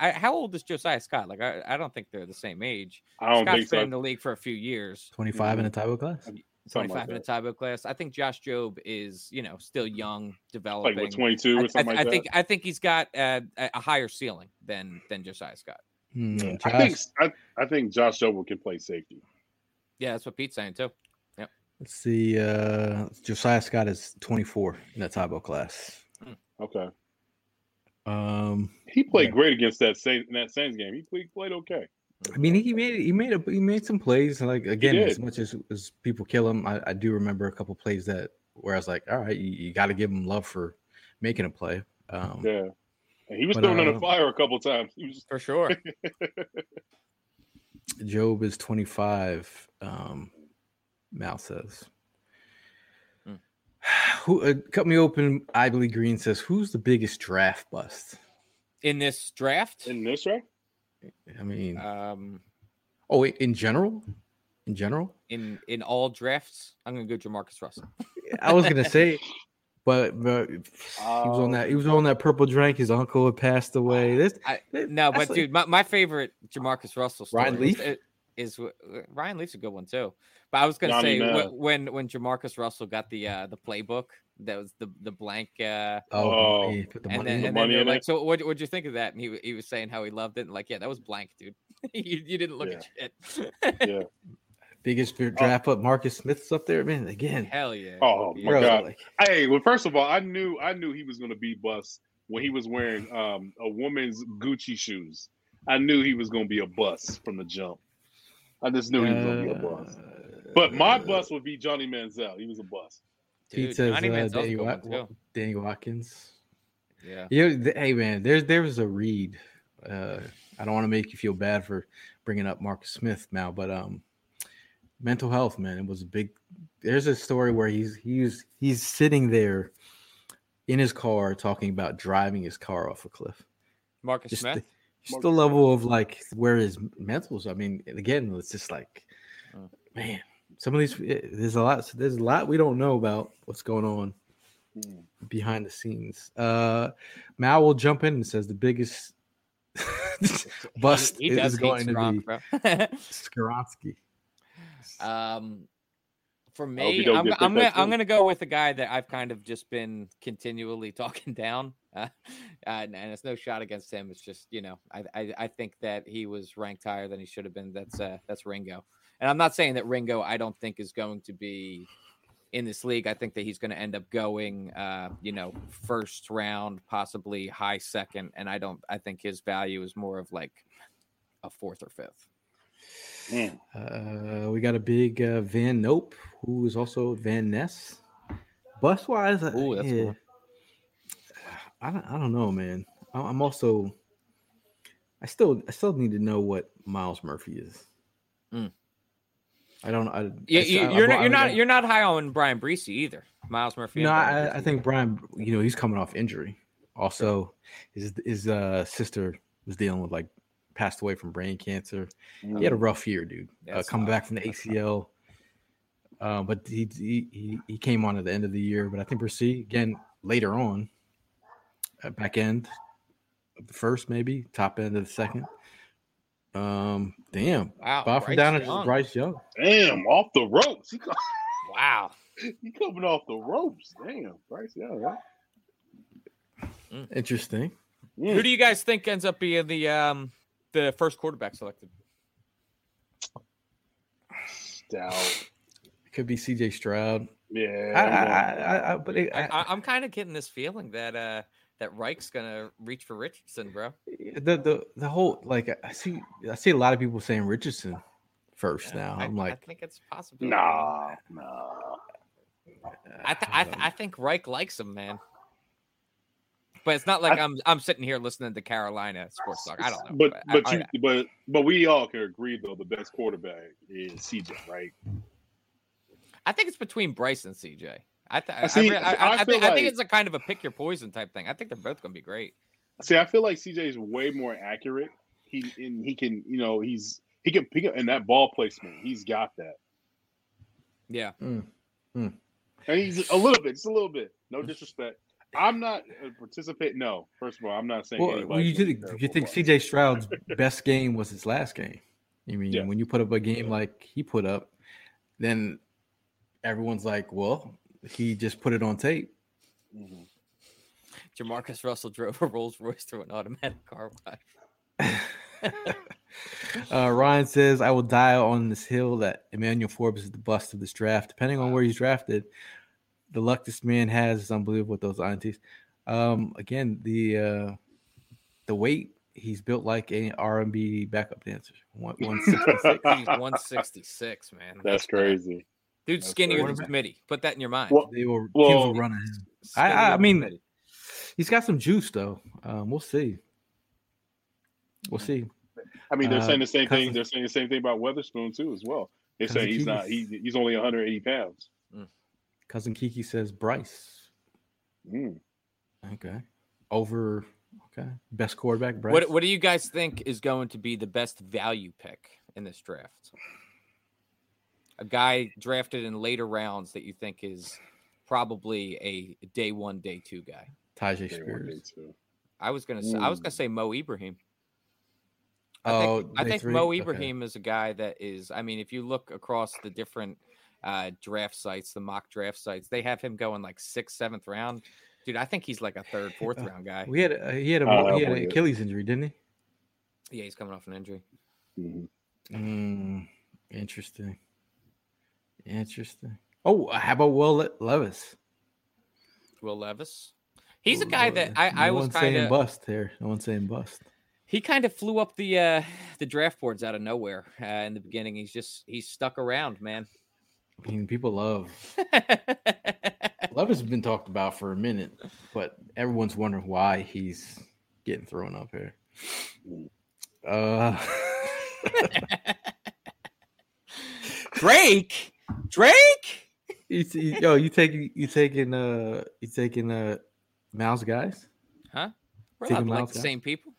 I, how old is Josiah Scott? Like, I, I don't think they're the same age. I don't Scott's think been so. in the league for a few years. 25 in a Tybo class. 25 like in a that. Tybo class. I think Josh Jobe is, you know, still young, Like developing. what, 22 I, or something I- like I that? think I think he's got uh, a a higher ceiling than than Josiah Scott. Yeah. Josh, I think I, I think Josh Jobe can play safety. Yeah, that's what Pete's saying too. let's see. Uh, Josiah Scott is 24 in that Tybo class. Okay. Um, He played Yeah. great against that Saints that Saints game. He played, played okay. I mean, he made he made a, he made some plays. Like again, as much as, as people kill him, I, I do remember a couple plays that where I was like, all right, you, you got to give him love for making a play. Um, Yeah. And he was But, thrown in uh, the fire a couple times. He was For sure. Jobe is 25. Um, Mal says. Who uh, cut me open? Ibley Green says, "Who's the biggest draft bust?" In this draft, in this right? I mean, um, oh, wait, in general, in general, in in all drafts, I'm gonna go Jamarcus Russell. I was gonna say, but, but he was on that. He was on that purple drink. His uncle had passed away. This I, That- no, but like- dude, my, my favorite Jamarcus Russell story Ryan is- Leaf? is, is w- w- Ryan Leaf's a good one too. But I was gonna Johnny say Mann. when when Jamarcus Russell got the uh the playbook that was the the blank uh Oh, he put the and money then, in. and money then they're in like, it? so what what'd you think of that? And he he was saying how he loved it. And like, yeah, that was blank, dude. you, you didn't look at shit. Yeah. biggest draft up. Marcus Smith's up there, man. Again, Hell yeah. Oh my bro, god. like, Hey, well, first of all, I knew I knew he was gonna be bust when he was wearing um a woman's Gucci shoes. I knew he was gonna be a bust from the jump. I just knew he was gonna be a bust. But my uh, bust would be Johnny Manziel. He was a bust. Dude, Pete says Johnny uh, a Danny, Wa- one, Wa- too. Danny Watkins. Yeah. Yeah, th- hey man, there's there was a read. Uh, I don't want to make you feel bad for bringing up Marcus Smith now, but um, mental health, man, it was a big. There's a story where he's he's he's sitting there in his car talking about driving his car off a cliff. Marcus Just Smith. the, just the level of like where his mentals. I mean, again, it's just like, Mm. man, some of these eh, there's a lot. There's a lot we don't know about what's going on Hmm. behind the scenes. Uh Mal will jump in and says the biggest bust He, he is hate going to Strong, be bro. Skoronski. Um, for me, you don't I'm, I'm gonna I'm gonna go with a guy that I've kind of just been continually talking down, uh, and, and it's no shot against him. It's just you know I, I I think that he was ranked higher than he should have been. That's uh that's Ringo, and I'm not saying that Ringo I don't think is going to be in this league. I think that he's going to end up going, uh, you know, first round, possibly high second, and I don't. I think his value is more of like a fourth or fifth. Mm. Uh we got a big uh, Van Nope, who is also Van Ness. Bus wise, uh, Ooh, that's a good yeah. one. I don't, I don't know, man. I'm also I still I still need to know what Myles Murphy is. Mm. I don't I Yeah, you, I- you're I- not, you're not you're not high on Bryan Bresee either. Myles Murphy. No, I, I think Bryan, you know, he's coming off injury. Also, his his uh, sister was dealing with like passed away from brain cancer. He had a rough year, dude. Uh, coming back from the ACL. Uh, but he, he he he came on at the end of the year. But I think we'll again later on, back end of the first, maybe top end of the second. Um, damn, Wow, Bob from Bryce down is Young. Bryce Young. Damn, off the ropes. He, co- Wow. he coming off the ropes. Damn, Bryce. Yeah, right. Interesting. Who do you guys think ends up being the um the first quarterback selected? Stout. Could be C.J. Stroud. Yeah. I, I'm I, I, I, I, but it, I, I, I, I'm kind of getting this feeling that uh that Reich's gonna reach for Richardson, bro. the the the whole like I see I see a lot of people saying Richardson first now. I, I'm I like, think it's possible. Nah, nah. I th- I, th- I think Reich likes him, man. But it's not like I, am I'm sitting here listening to Carolina sports talk. I don't know. But but I, oh, you but but we all can agree though the best quarterback is CJ, right? I think it's between Bryce and CJ. I, th- I I, see- I, I I, I feel think I think it's a kind of a pick your poison type thing. I think they're both gonna be great. See, I feel like CJ is way more accurate. He and he can, you know, he's he can pick up in that ball placement. He's got that, Yeah. Mm, mm. and he's a little bit, just a little bit. No disrespect. I'm not a participant. No, first of all, I'm not saying. Well, well you gonna think you think CJ Stroud's best game was his last game? You mean Yeah. when you put up a game like he put up, then everyone's like, well, he just put it on tape. Mhm. Jamarcus Russell drove a Rolls Royce through an automatic car wash. uh, Ryan says, I will die on this hill that Emmanuel Forbes is the bust of this draft. Depending on where he's drafted, the luck this man has is unbelievable with those INTs. Um, again, the uh, the weight he's built like an R&B backup dancer. One, 166. He's 166, man. That's crazy. Dude's That's skinnier crazy. than Smitty. Put that in your mind. Well, They were, Well, teams were running him. I- I- I mean, Smitty. He's got some juice though. Um, we'll see. We'll see. I mean, they're Uh, saying the same thing. Cousins- They're saying the same thing about Witherspoon too, as well. They say Cousin saying he's not. He, he's only 180 pounds. Cousin Kiki says Bryce. Mm. Okay. Over. Okay. Best quarterback. Bryce. What What do you guys think is going to be the best value pick in this draft? A guy drafted in later rounds that you think is probably a day one, day two guy. Tyjae Day one, Spears. I was gonna say I was gonna say Mo Ibrahim. I Oh, think, I think three? Mo Okay. Ibrahim is a guy that is. I mean, if you look across the different uh, draft sites, the mock draft sites, they have him going like sixth, seventh round. Dude, I think he's like a third, fourth Uh, round guy. We had a, he had a Oh, he had an. Achilles injury, didn't he? Yeah, he's coming off an injury. Mhm. Mm, interesting. Interesting. Oh, how about Will Le- Levis? Will Levis. He's a guy that I, No I was kind saying of bust here. No one's saying bust. he kind of flew up the uh the draft boards out of nowhere uh, in the beginning. He's just he's stuck around, man. I mean, people love Levis has been talked about for a minute, but everyone's wondering why he's getting thrown up here. Uh, Drake, Drake. you, you, yo, you taking you taking uh you taking uh Miles guys? Huh? We're Taking like Miles the out? same people.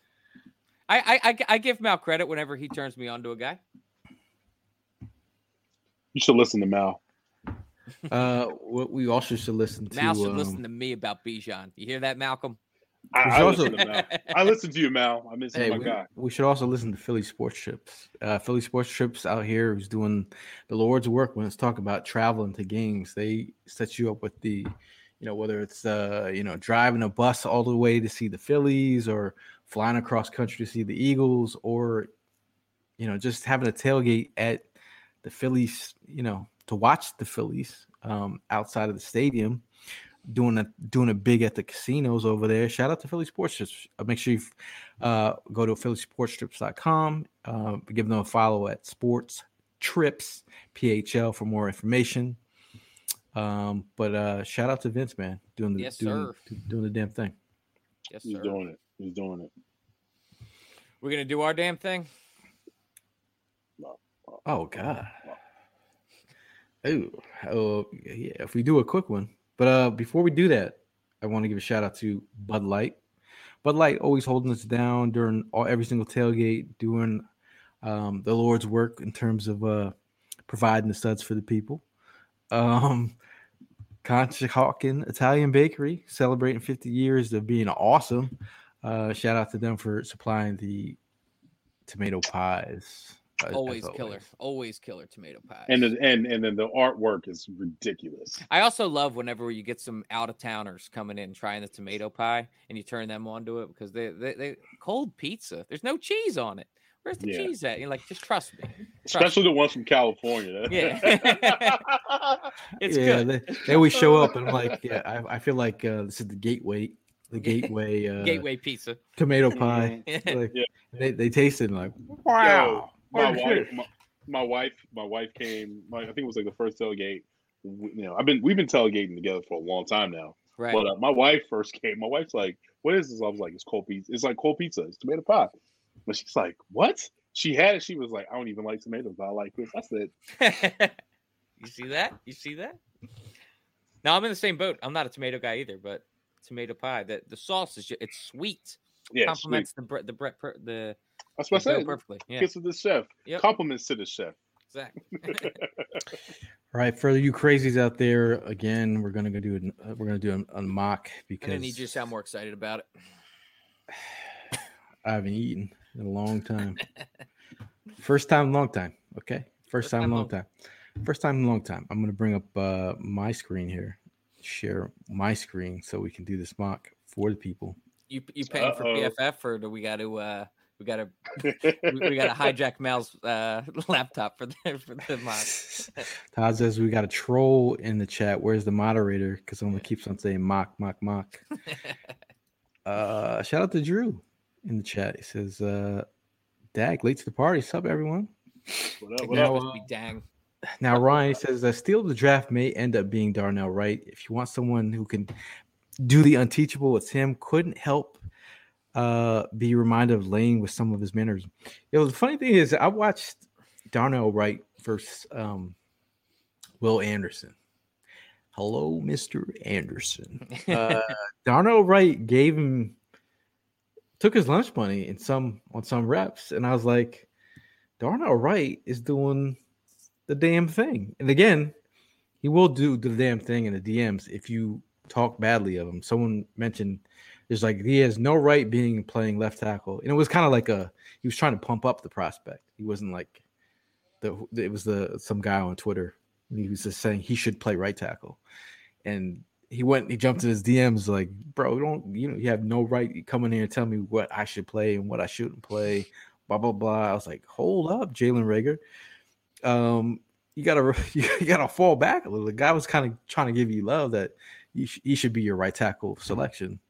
I, I I I give Mal credit whenever he turns me on to a guy. You should listen to Mal. Uh, we we also should listen to. Mal should um, listen to me about Bijan. You hear that, Malcolm? I, I also- listen to Mal. I listen to you, Mal. I miss Hey, my we, guy. we should also listen to Philly Sports Trips. Uh, Philly Sports Trips out here who's doing the Lord's work when it's talking about traveling to games. They set you up with the, you know, whether it's uh, you know, driving a bus all the way to see the Phillies or flying across country to see the Eagles or, you know, just having a tailgate at the Phillies, you know, to watch the Phillies um, outside of the stadium doing a doing a big at the casinos over there. Shout out to Philly Sports Trips. Uh, make sure you uh, go to phillysportstrips.com. Uh, give them a follow at Sports Trips PHL for more information. Um, but uh, shout out to Vince, man, doing the Yes, doing, sir. doing the damn thing. Yes, sir. He's doing it. He's doing it. We're gonna do our damn thing. Oh God. Oh, oh yeah. If we do a quick one, but uh, before we do that, I want to give a shout out to Bud Light. Bud Light always holding us down during all every single tailgate, doing um, the Lord's work in terms of uh, providing the suds for the people. Um, Conshohocken Italian Bakery celebrating 50 years of being awesome. Uh, shout out to them for supplying the tomato pies. As Always always. killer. Always killer tomato pie. And then, and and then the artwork is ridiculous. I also love whenever you get some out of towners coming in trying the tomato pie and you turn them onto it because they, they they cold pizza. There's no cheese on it. Where's the Yeah. cheese at? You're like, just trust me. Trust Especially the ones from California. Yeah. It's yeah, good. They, they always show up, and I'm like, yeah, I, I feel like uh, this is the gateway, the gateway, uh, Gateway pizza. tomato pie. Like, Yeah. They they taste it and like, Yo, wow. My wife, my, my wife, my wife came. My, I think it was like the first tailgate. You know, I've been we've been tailgating together for a long time now. Right. But uh, my wife first came. My wife's like, "What is this?" I was like, "It's cold pizza. It's like cold pizza. It's tomato pie." But she's like, "What?" She had it. She was like, "I don't even like tomatoes. but I like this." I said, you see that? You see that? Now I'm in the same boat. I'm not a tomato guy either, but tomato pie. The the sauce is ju- it's sweet. Yeah, complements the Brett the Brett per, the That's what I said. perfectly. Yeah, Gets to the chef. Yep. Compliments to the chef. exactly. All right, for you crazies out there, again, we're gonna go do an, uh, we're gonna do a, a mock because gonna need you to sound more excited about it. I haven't eaten in a long time. First time, long time. Okay, first, First time, time long long- time. First time, long time. I'm gonna bring up uh, my screen here, share my screen so we can do this mock for the people. You you paying for Uh-oh. PFF or do we got to uh we got to we, we got to hijack Mal's uh laptop for the for the mock. Todd says we got a troll in the chat. Where's the moderator? Because someone keeps on saying mock, mock, mock. Uh, shout out to Drew in the chat. He says, uh, Dag, late to the party. Sup, everyone? What up? What Now, up? Must be dang. Now, Ryan says that steal of the draft may end up being Darnell Wright. If you want someone who can do the unteachable, it's him. Couldn't help uh, be reminded of Lane with some of his manners. You know, the funny thing is, I watched Darnell Wright versus um, Will Anderson. Hello, Mr. Anderson. Uh, Darnell Wright gave him took his lunch money in some on some reps, and I was like, Darnell Wright is doing the damn thing. And again, he will do the damn thing in the DMs if you talk badly of him. Someone mentioned there's like he has no right being playing left tackle, and it was kind of like a he was trying to pump up the prospect. He wasn't like the it was the some guy on Twitter. He was just saying he should play right tackle, and he went he jumped in his DMs like, bro, don't you know you have no right coming in here and tell me what I should play and what I shouldn't play. Blah blah blah. I was like, hold up, Jalen Reagor. Um, you gotta you gotta fall back a little. The guy was kind of trying to give you love that you sh- he should be your right tackle selection.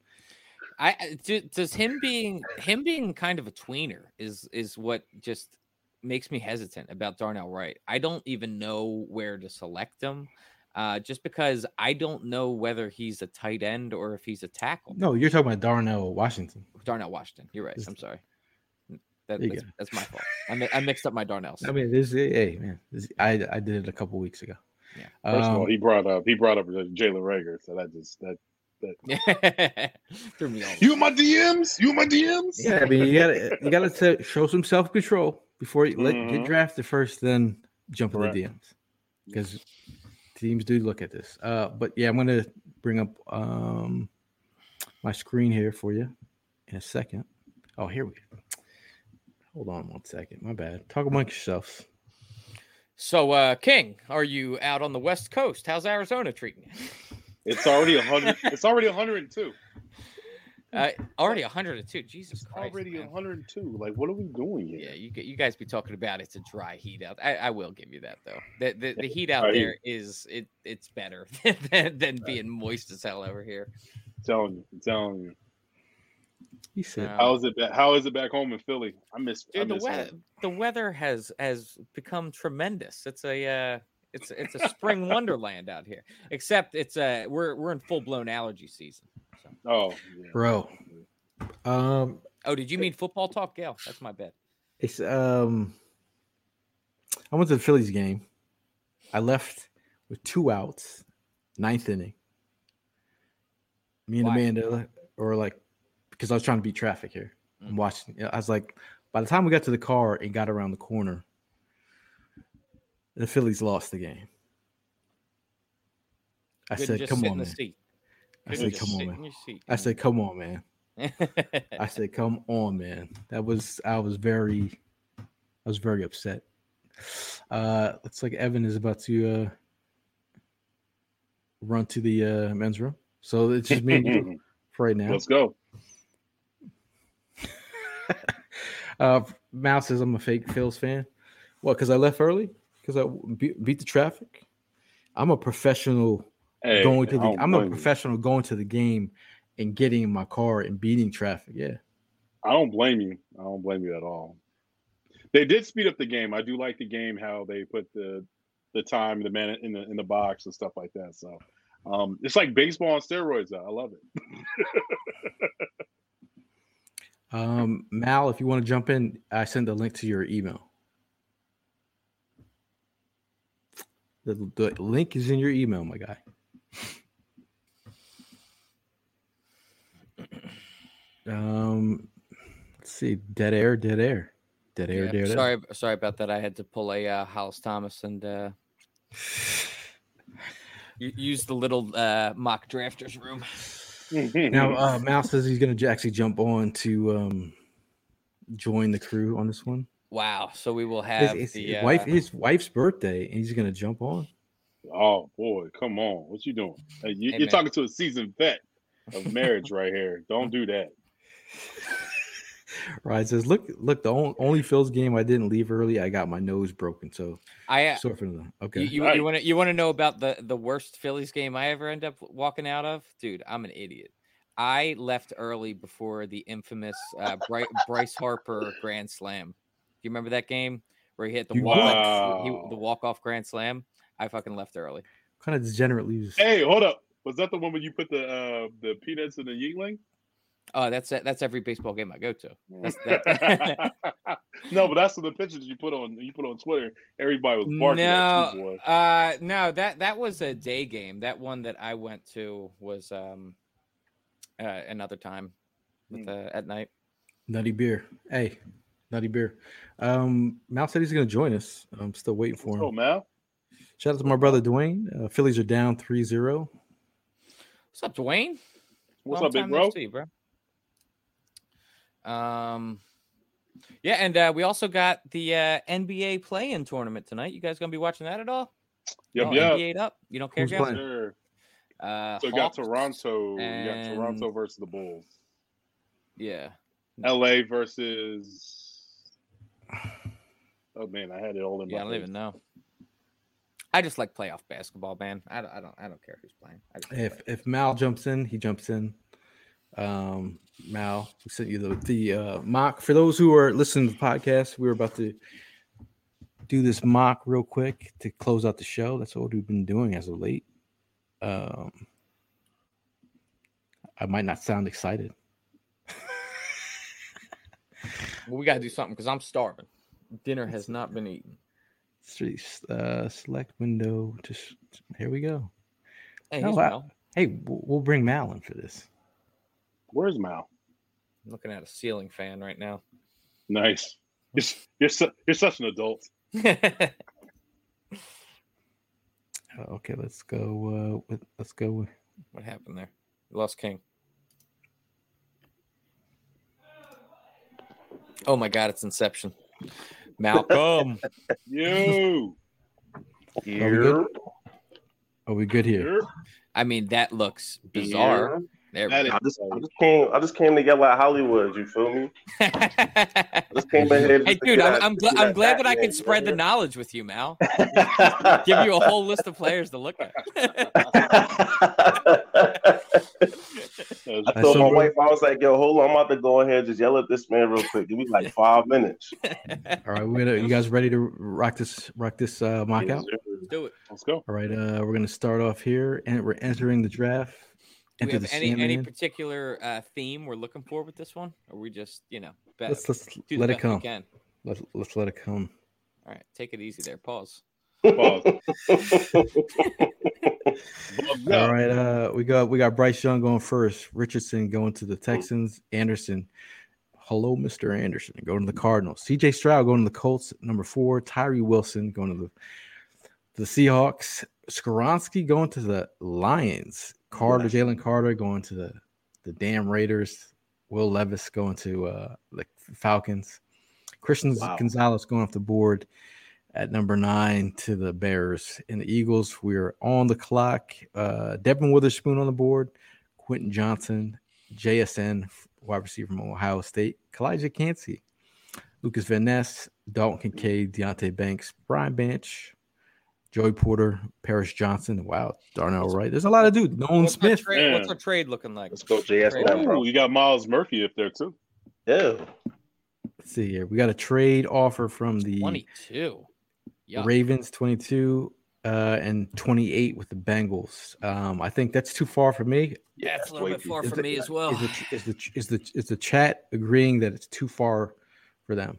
I I- does him being him being kind of a tweener is is what just makes me hesitant about Darnell Wright. I don't even know where to select him, uh, just because I don't know whether he's a tight end or if he's a tackle. No, you're talking about Darnell Washington. Darnell Washington. You're right. I'm sorry. That, that's, that's my fault. I, mi- I mixed up my Darnells. I mean, this is hey man, this, I I did it a couple weeks ago. Yeah. First of all, Um, he brought up he brought up Jalen Reagor, so that just that Threw me off. you my DMs, you my DMs. yeah, I mean, you gotta you gotta t- show some self control before you let get Mhm. drafted first, then jump in the DMs because teams do look at this. Uh, but yeah, I'm gonna bring up um my screen here for you in a second. Oh, here we go. Hold on one second. My bad. Talk amongst yourselves. So, uh, King, are you out on the West Coast? How's Arizona treating you? It's already a hundred. It's already 102. Uh, already 102. Jesus It's Christ. already man. 102. Like, what are we doing here? Yeah, you g- you guys be talking about it's a dry heat out. I, I will give you that though. The the, the heat out Dry heat. there is it it's better than, than being moist as hell over here. I'm telling you, I'm telling you. He said, Um, How is it? Back, how is it back home in Philly? I miss. I Dude, the weather home. the weather has has become tremendous. It's a uh, it's it's a spring wonderland out here. Except it's uh we're we're in full blown allergy season. So. Oh, yeah. bro. Um, Oh, did you mean football talk, Gayle? That's my bad. It's um I went to the Phillies game. I left with two outs, ninth inning. Me and Why? Amanda or like because I was trying to beat traffic here. I'm Mm. watching. I was like, by the time we got to the car and got around the corner, the Phillies lost the game. I Couldn't said, "Come on, man." I said, "Come on, man." in your seat. I said, "Come on, man." I said, "Come on, man." That was I was very, I was very upset. Uh, looks like Evan is about to uh run to the uh men's room, so it's just me and you for right now. Let's go. Uh, Mal says I'm a fake Phils fan. What? Because I left early? Because I beat, beat the traffic. I'm a professional Hey, going to the. I'm a blame you. professional going to the game and getting in my car and beating traffic. Yeah. I don't blame you. I don't blame you at all. They did speed up the game. I do like the game how they put the the time, the man in the in the box and stuff like that. So um, it's like baseball on steroids. I love it. Um, Mal, if you want to jump in, I send a link to your email. The, the link is in your email, my guy. Um, let's see. Dead air, dead air, dead air, Yeah, dead air. sorry, sorry about that. I had to pull a uh, Hollis Thomas and uh, use the little uh, mock drafters room. Now, uh, Mouse says he's going to actually jump on to um, join the crew on this one. Wow. So we will His, have his- the his uh, wife, his wife's birthday, and he's going to jump on. oh boy, come on, what you doing? Hey, you, Hey, you're man. talking to a seasoned vet of marriage right here. Don't do that. Right? Says, look, look. The only, only Phil's game I didn't leave early. I got my nose broken. So I uh, sort of the okay. you, you, Right. want to you want to know about the the worst Phillies game I ever end up walking out of, dude? I'm an idiot. I left early before the infamous uh, Bryce, Bryce Harper Grand Slam. Do you remember that game where he hit the walk Wow. he, the walk off Grand Slam? I fucking left early. kind of degenerate leaves. Hey, hold up. Was that the one where you put the uh, the peanuts in the Yuengling? Oh, that's that's every baseball game I go to. That's that. no, but that's the pictures you put on you put on Twitter. Everybody was barking at you, no, boy. uh, no, that that was a day game. That one that I went to was um, uh, another time with, Hmm. uh, at night. Nutty beer. Hey, nutty beer. Um, Mouse said he's going to join us. I'm still waiting for him. Oh, Mal. Shout out to my brother Dwayne. Uh, Phillies are down 3-0. What's up, Dwayne? What's Long up, big bro? no see, bro. Um, yeah, and uh, we also got the uh, NBA play-in tournament tonight. You guys gonna be watching that at all? Yep, yep. NBA up. You don't care, Who's playing? Sure. Uh, So we got Hawks Toronto. We got Toronto versus the Bulls. Yeah. LA versus. Oh man, I had it all in Yeah, I my don't head. even know. I just like playoff basketball, man. I don't, I don't, I don't care who's playing. I just If if Mal jumps in, he jumps in. Um, Mal, we sent you the the uh, mock. For those who are listening to the podcast, we were about to do this mock real quick to close out the show. That's what we've been doing as of late. Um, I might not sound excited. Well, we gotta do something because I'm starving. Dinner has not been eaten. Street, uh, select window. Just here we go. Hey, No, I- Hey, we'll we'll bring Mal in for this. Where's Mal? I'm looking at a ceiling fan right now. Nice. You're, you're, su- you're such an adult. Uh, okay, let's go. Uh, with, let's go. With, what happened there? Lost King. Oh my God! It's Inception. Malcolm. You. Are we good? Are we good here? You're- I mean, that looks bizarre. There That we is- go. I just, I just came. I just came to get like Hollywood. You feel me? I just came in here. Hey, dude, I'm, I'm, gl- I'm glad that I can spread the knowledge with you, Mal. Give you a whole list of players to look at. That's I I told saw my bro- wife, I was like, "Yo, hold on, I'm about to go ahead, just yell at this man real quick. Give me like five minutes." All right, we're gonna. You guys ready to rock this? Rock this uh, mock Yes, out. sir. Do it. Let's go. All right, uh, we're gonna start off here, and we're entering the draft. Do we have any any Sandman. particular uh, theme we're looking for with this one? Or we just, you know, bet, Let's let's do let it best we come. can. Let's let's let it come. All right, take it easy there. Pause. Pause. All right, uh, we got we got Bryce Young going first. Richardson going to the Texans. Anderson, hello, Mister Anderson, going to the Cardinals. C.J. Stroud going to the Colts. Number four, Tyree Wilson going to the the Seahawks. Skoronski going to the Lions. Carter, Jalen Carter going to the the damn Raiders. Will Levis going to uh, the Falcons. Christian Wow. Gonzalez going off the board at number nine to the Bears. And the Eagles, we're on the clock. Uh, Devon Witherspoon on the board. Quentin Johnston, JSN, wide receiver from Ohio State. Kalijah Kancey, Lucas Van Ness, Dalton Kincaid, Deonte Banks, Brian Bench, Joey Porter, Paris Johnson. Wow, Darnell Wright. There's a lot of dudes. Nolan What's our, Smith. trade, what's Yeah. our trade looking like? Let's go, JSN, Trade. Ooh, you got Myles Murphy up there too. Yeah. Let's see here. We got a trade offer from the 22. Yeah. Ravens 22 uh, and 28 with the Bengals. Um, I think that's too far for me. Yeah, it's a little bit far Is for the- me as well. Is the, is the is the is the chat agreeing that it's too far for them?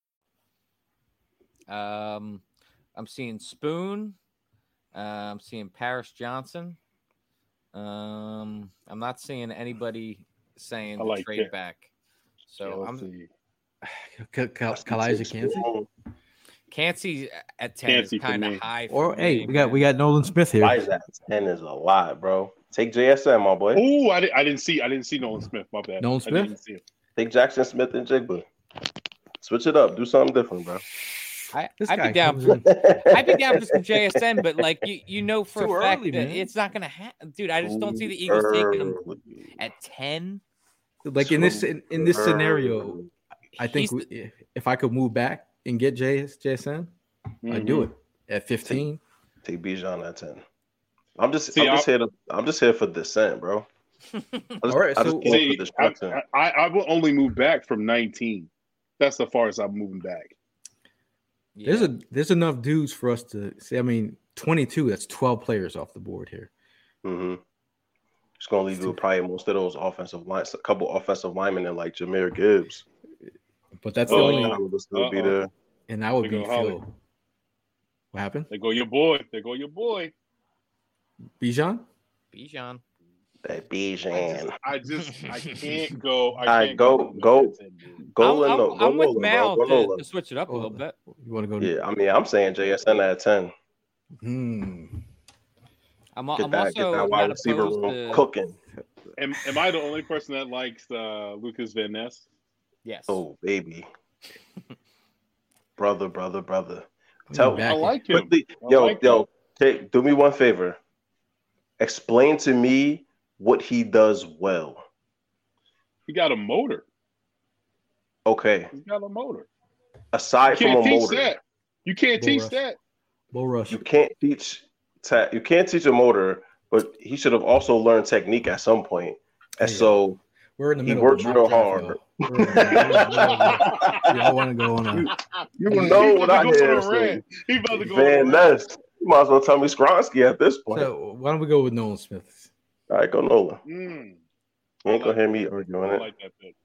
Um, I'm seeing Spoon. Uh, I'm seeing Paris Johnson. Um, I'm not seeing anybody saying I like trade it. back. So I'm Kelsey. Ka- Ka- Kalijah Kancey. Cansey at ten Kancey is kind of high. For Or hey, me, we got man. we got Nolan Smith here. Why is that? Ten is a lot, bro. Take JSN, my boy. Oh, I, di- I didn't see. I didn't see Nolan Smith. My bad. Nolan I Smith? didn't see him. Take Jaxon Smith-Njigba. Switch it up. Do something different, bro. I, This I'd be down. For, I'd be down for some JSN, but like you, you know for Too a fact early, that man. it's not gonna happen, dude. I just don't see the Eagles taking him at ten. like in this in, in this scenario, I think we, if- if I could move back and get JS, JSN, I'd do it Mm-hmm. at 15. Take Bijan at ten. I'm just, See, I'm just here to, I'm just here for descent, bro. Just, All right, I so- came See, for I. I, I will only move back from 19. That's the farthest I'm moving back. There's a there's enough dudes for us to say. I mean, 22. That's 12 players off the board here. Mm-hmm. Just gonna leave you probably most of those offensive lines, a couple offensive linemen, and like Jahmyr Gibbs. But that's the Oh, only, That would still be Uh-oh. there. and that would There be go Holly. Phil. What happened? They go your boy. They go your boy. Bijan? Bijan. That I just, Bijan. I just, I can't go. I Alright, can't go- with go. that 10, dude. Go I'm, in I'm, the, I'm with Mal to, to switch it up a little bit. You want to go? Yeah, I mean, I'm saying JSN at ten. Hmm. I'm, Get I'm that, get that wide receiver room to cooking. Am, am I the only person that likes uh, Lucas Van Ness? yes. Oh baby, brother, brother, brother. I'm Tell- back I like him. Quickly, I yo, like yo, him. take, do me one favor. Explain to me what he does well. He got a motor. Okay, He's got a motor. aside from a motor, that. You can't Bull teach rush. that. Bull rush. you can't teach. Ta- you can't teach a motor, but he should have also learned technique at some point. And Yeah. so We're in the he middle. works of real hard. y'all. We're in the middle- we're in the middle of a- Y'all want to go on a you He know what I about to hear. on a rant. He about to go Van. Ness. You might as well tell me Skoronski at this point. So why don't we go with Nolan Smith? All right, go Nolan. Mm, You ain't gonna hear me arguing I it. like that pick.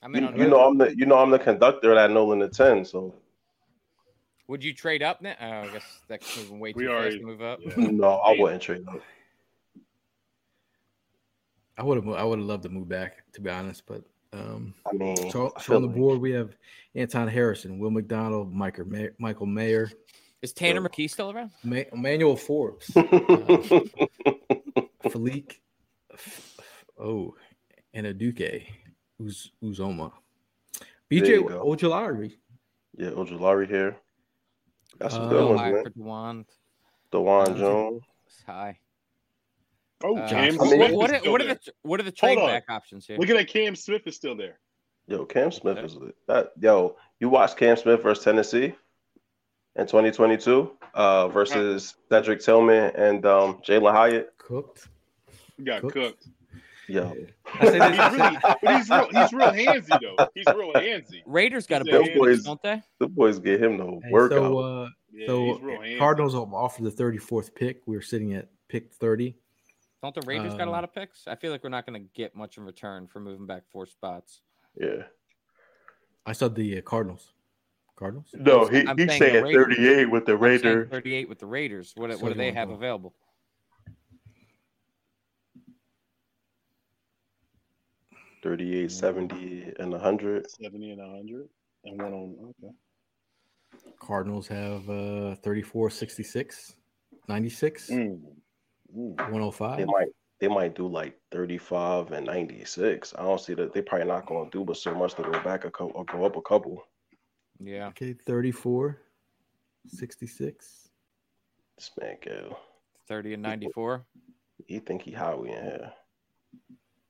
I'm in You, on you know I'm the you know I'm the conductor of that Nolan at ten. So Would you trade up now? Oh, I guess that's moving way too We fast already- to move up. yeah. no, I wouldn't trade up. I would have I would have loved to move back to be honest, but um, I mean, so, I so on the like- board we have Anton Harrison, Will McDonald, Michael May- Michael Mayer, Is Tanner So- McKee still around? Ma- Emmanuel Forbes, Philique, oh, and a Duque, Uz- Uzoma, There BJ you. Ojulari. yeah, Ojulari here. Got some Uh, good ones, high man. for Dawand. Dawand Jones. It's high. Oh, Uh, Cam I mean- Smith what is are, what are the what are the trade on. back options here? Look at that. Cam Smith is still there. Yo, Cam Smith is that. Yo, you watched Cam Smith versus Tennessee in 2022 uh, versus Cedric Tillman and um, Jalin Hyatt. Cooked. He got Cooked. cooked. Yo, I say He's really, but he's real. He's real handsy though. He's real handsy. Raiders got a Those bunch boys- don't they? the boys get him the Hey, workout. so uh, Yeah, so he's real handsy. Cardinals will offer the 34th pick. We're sitting at pick 30. Don't the Raiders got a Um, lot of picks? I feel like we're not going to get much in return for moving back four spots. yeah. I saw the uh, Cardinals. Cardinals. No, he, I'm he's saying saying 38 with the Raiders. 38 with the Raiders. What, So what do they have available? Thirty-eight, seventy, and 100. Seventy and hundred, and one on. Okay. Cardinals have uh 34, 66, 96, Mm. Mm. 105. They might they might do like 35 and 96. I don't see that They're probably not going to do but so much to go back a couple or go up a couple. Yeah. Okay, 34, 66. This man, go. 30 and 94. He think he Howie in here.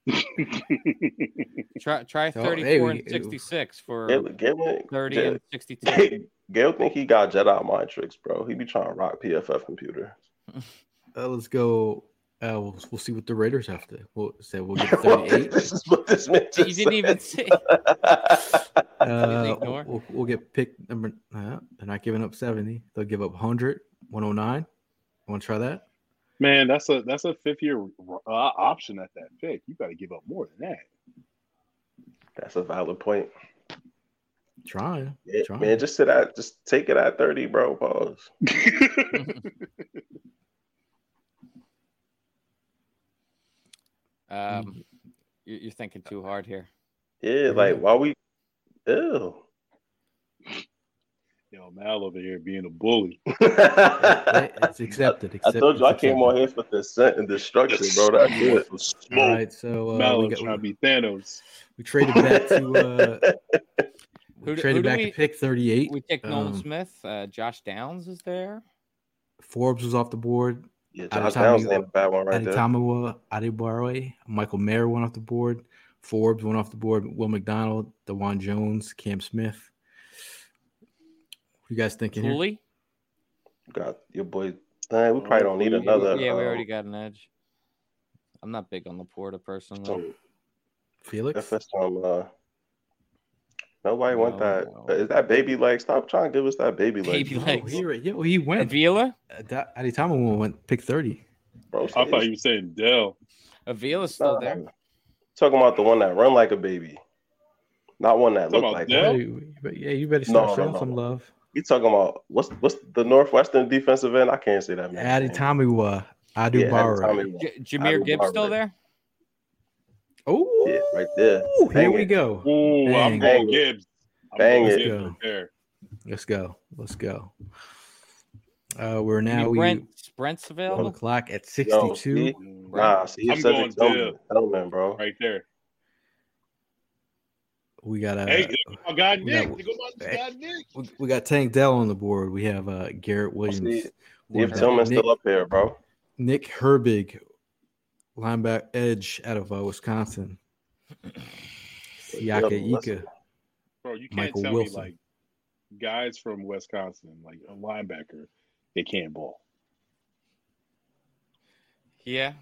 Try try 34 hey, we- and 66 for Give, give me 30 Gayle- and 62. Gayle think he got Jedi mind tricks, bro. He be trying to rock PFF computer. Uh, let's go. Uh, we'll, we'll see what the Raiders have to. We'll say we'll get 38. this is what this man You just didn't even see. Uh, we'll, we'll get pick number. Uh, they're not giving up 70. They'll give up 100, 109. Want to try that? Man, that's a that's a fifth year uh, option at that pick. You got to give up more than that. That's a valid point. Trying. Yeah, trying. man, just sit at just take it at 30, bro. Pause. Um, you- you're thinking too hard here. Yeah, like why we ew. Yo, Mal over here being a bully. Hey, it's accepted. I told you I came accepted. on here for dissent and destruction, bro. That's it. All Smoke. right, so uh, Mal we, is got, trying to be Thanos. we traded back to uh, we Who do- traded who back we- to pick 38. We take Nolan Um, Smith. Uh, Josh Downs is there. Forbes was off the board. Yeah, At Josh the time Downs you- ain't a bad one right there. Adetomiwa Adebawore, Michael Mayer went off the board. Forbes went off the board. Will McDonald, Dawand Jones, Cam Smith. What you guys thinking here? Cooley. Got your boy. Nah, we probably don't need another. Yeah, we um, already got an edge. I'm not big on LaPorta personally. some Felix? FS some uh nobody want No, that. no. Is that baby leg? Stop trying to give us that baby leg. Baby Oh, legs. he, yeah, well, he went. Avila. Uh, Adetomiwa went pick 30. Bro, I thought you were saying Dell. Avila's still Nah, there. Talking about the one that run like a baby. Not one that Talking look like Dell? one. Yeah, you, but yeah, you better start no, showing no, some love. He talking about what's what's the Northwestern defensive end? I can't say that man. Adetomiwa Yeah, Adebawore. Adetomiwa. J- Jahmyr Gibbs still there. Oh, Yeah, right there. here Bang we it. go. Ooh, I'm going Gibbs. I'm Bang going it. Gibbs Let's right there. Let's go. Let's go. Uh, we're Now now we Brent Brents available. the clock at Yo, 62. see? Nah, see, I'm you going Cedric Dell. Bro. Right there. We got uh, hey, my guy we got- There go my hey. guy Nick. we, we got Tank Dell on the board. We have uh, Garrett Williams. See, See We have Tillman's Nick, still up here, bro. Nick Herbig, linebacker edge out of uh, Wisconsin. Siaka Ika. Bro, you can't Michael tell Wilson. me like guys from Wisconsin, like a linebacker, they can't ball. Yeah,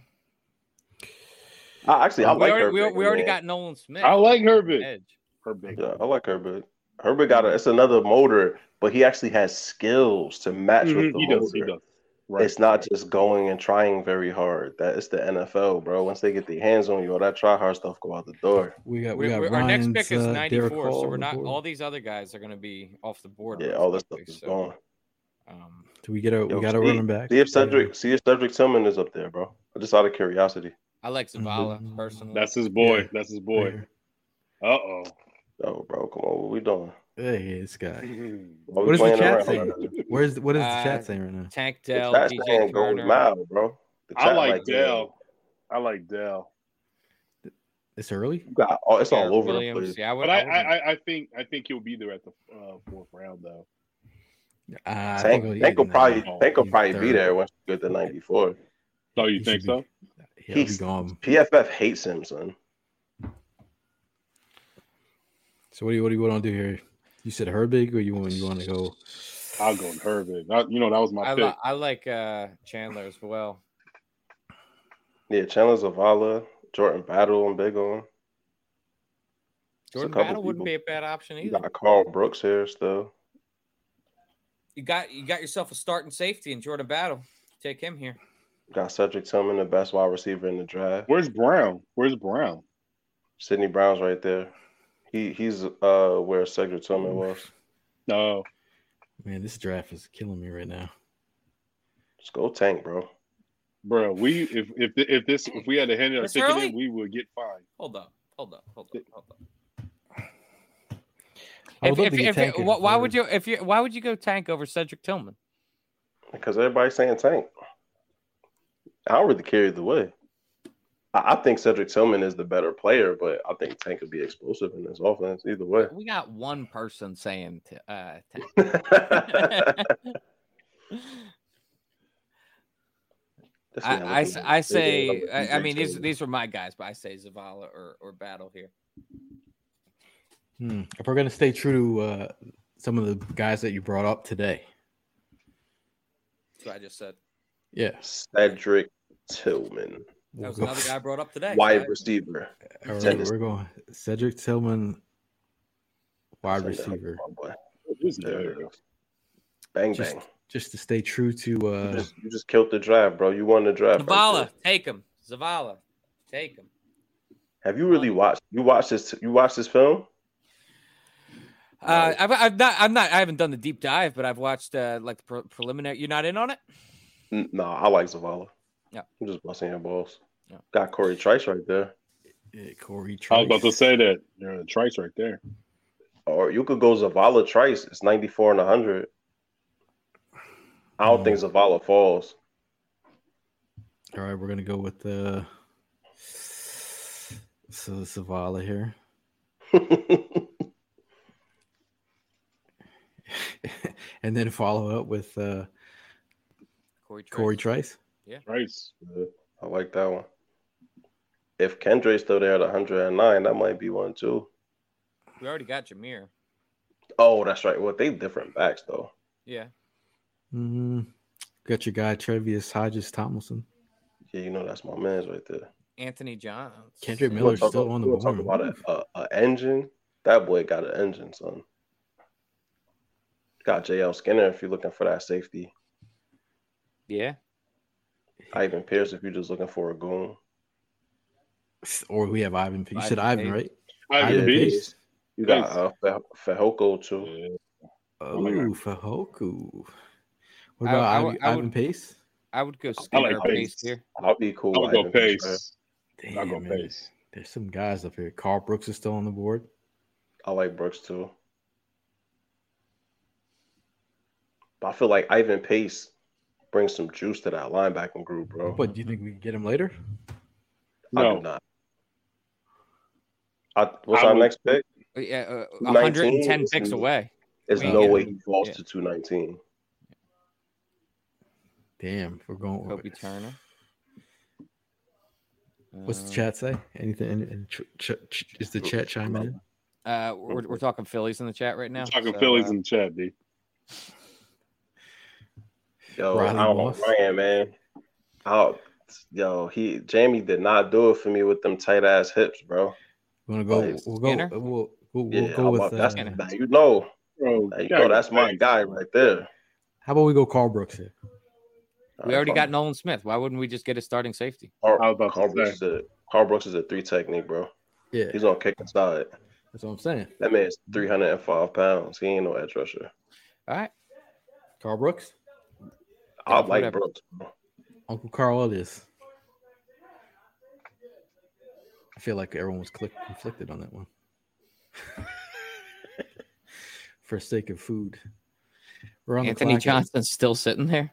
I actually I we like already, her. we, we already got Nolan Smith. I like Herbig. edge. Herbig. Yeah, I like Herbert. Herbert got a. It's another motor, but he actually has skills to match with Mhm, the He motor. does. He does. Right. It's not just going and trying very hard. That it's the NFL, bro. Once they get their hands on you, all that try hard stuff go out the door. We got we We- got we- our next pick is uh, 94, Derick Hall so we're not. board. All these other guys are going to be off the board. Yeah, all this stuff is so, gone. Um, Do we get a Yo, we got a running back? See if Yeah. Cedric, see if Cedric Tillman is up there, bro. Just out of curiosity. I like Zavala Mhm. personally. That's his boy. Yeah. That's his boy. Uh oh. Oh, bro, come on, what we doing? Hey, this guy. Why we What is the chat around? saying? Where's what is the Uh, chat saying right now? Tank The Dell, DJ saying go with Turner. Mal, bro. The I chat like Dell. I like Dell. It's early. got- oh, it's all over Williams. the place. Yeah, I would, But I, I I, I- I think I think he'll be there at the uh, fourth round though. Uh, I Tank, think will probably no, Tank will he's probably be there once you get to ninety four. So you He think be- so? He'll be He's- gone. PFF hates him, son. So what do you what do you want to do here? You said Herbig, or you want you want to go? I'll go with Herbig. That- you know that was my I, pick. li- I like uh, Chandler as well. Yeah, Chandler Zavala, Jordan Battle, I'm big on. Jordan couple Battle wouldn't be a bad option either. You either. got Karl Brooks here still. You got you got yourself a starting safety in Jordan Battle. Take him here. Got Cedric Tillman, the best wide receiver in the draft. Where's Brown? Where's Brown? Sidney Brown's right there. He he's uh where Cedric Tillman was. No. Man, this draft is killing me right now. Just go tank, bro. Bro, we if if if this if we had to hand our It's ticket in, we would get fined. Hold up, hold up, hold up, hold up. I If, if, if, why, why would you if you why would you go tank over Cedric Tillman? Because everybody's saying tank. I don't really care either way. I, I think Cedric Tillman is the better player, but I think Tank could be explosive in this offense either way. We got one person saying t- uh, tank. This I, I, looking s- like I a say, I, I mean, these Tillman. these were my guys, but I say Zavala or, or Battle here. Hmm. If we're gonna stay true to uh, some of the guys that you brought up today, That's what I just said. yeah, Cedric Tillman, That was another guy I brought up today. wide so receiver. All right, Tennessee. we're going Cedric Tillman, wide Send receiver. Who's There there? it is. Bang just bang. just to stay true to You uh, just, you just killed the draft, bro. You won the draft. right Zavala, there. take him. Zavala, take him. Have you really watched? You watched this? You watched this film? Uh, I've, I've not, I'm not, I haven't done the deep dive, but I've watched uh, like the pre- preliminary. You're not in on it? N- No, I like Zavala. Yeah. I'm just busting your balls. Yeah. Got Cory Trice right there. eh, Cory. Trice. I was about to say that. You're the Trice right there. Or you could go Zavala Trice. It's 94 and 100. I don't think Zavala falls. All right, we're gonna go with uh, so Zavala here, and then follow up with uh, Cory Trice. Cory Trice. Trice. Yeah, I like that one. If Kendre's still there at 109, that might be one too. We already got Jahmyr. Oh, that's right. Well, they different backs though. Yeah. hmm Got your guy Tre'Vius Hodges Tomlinson. Yeah, you know that's my man's right there. Anthony Johns. Kendre You wanna Miller's talk still about- on the you wanna board. Talk about a, a, a engine. That boy got an engine, son. Got JL Skinner if you're looking for that safety. Yeah. Ivan Pierce if you're just looking for a goon. Or we have Ivan. P- You said Ivan Ivan, right? Ivan Ivan Pace. Pace. You got Nice. uh, Fe- Fehoko too. Yeah. Oh, my Fehoko. What I- about I Ivan, would- I would- Ivan Pace? I would go I Skinner like Pace Pace. here. I'll be cool. I would with go Ivan Pace, Pace. Damn, I'll go man. Pace. There's some guys up here. Karl Brooks is still on the board. I like Brooks too. But I feel like Ivan Pace brings some juice to that linebacking group, bro. But do you think we can get him later? I do No. not. I, what's I our would- next pick? Uh, Yeah, uh, 110 picks away. There's We no get way he falls Yeah. to 219. Damn, we're going. Kobie Turner. What's the Uh, chat say? Anything? any- any ch- ch- ch- is the chat chiming in? Uh, we're, we're talking Phillies in the chat right now. Talking so, Phillies uh, in the chat, dude. Yo, Riley I don't Moss. know, Ryan, man. Oh, yo, he Jamie did not do it for me with them tight ass hips, bro. You want to go? Nice. We'll go. Skinner? We'll, we'll, we'll Yeah, go how with. about- that's Uh, now you know, Bro, there you go. That's my guy right there. how about we go Karl Brooks here? We already got Nolan Smith. Why wouldn't we just get a starting safety? Karl, I was about to Karl Brooks is a Karl Brooks is a three technique, bro. Yeah, He's gonna kick inside. that's what I'm saying. That man's 305 pounds. He ain't no edge rusher. All right. Karl Brooks, I like. Brooks. bro. Uncle Karl it is. I feel like everyone was click- conflicted on that one. For sake of food, we're on Anthony the. Johnson's still sitting there.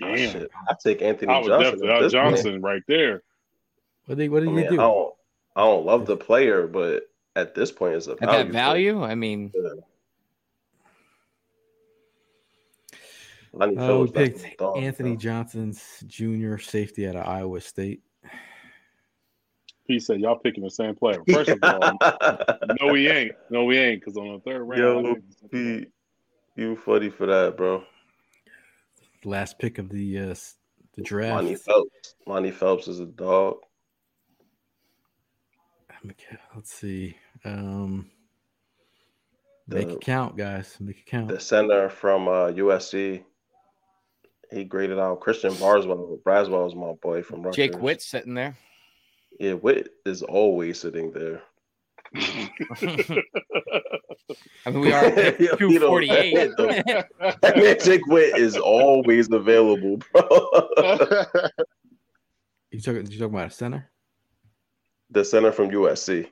Damn. Shit, I take Anthony I would Johnson. definitely at uh, point. Right there. What did he, what did I he mean, I do? don't, I don't love the player, but at this point, it's a At value. that pick. value, I mean, Lonnie Uh, we picked Anthony bro. Johnson's junior safety out of Iowa State. He said, "Y'all picking the same player." First of all, no, we ain't. No, we ain't. Because on the third round, I Yo, picked the he, you funny for that, bro. Last pick of the uh, the draft. Lonnie Phelps. Lonnie Phelps is a dog. Let's see. Um, make The- it count, guys. Make it count. The center from uh, USC. He graded out Christian Barswell. Braswell is my boy from Rutgers. Jake Witt sitting there. Yeah, Witt is always sitting there. I mean, we are at Yo, pick he 248. That man Jake Witt is always available, bro. You talking? You talking about a center? the center from USC.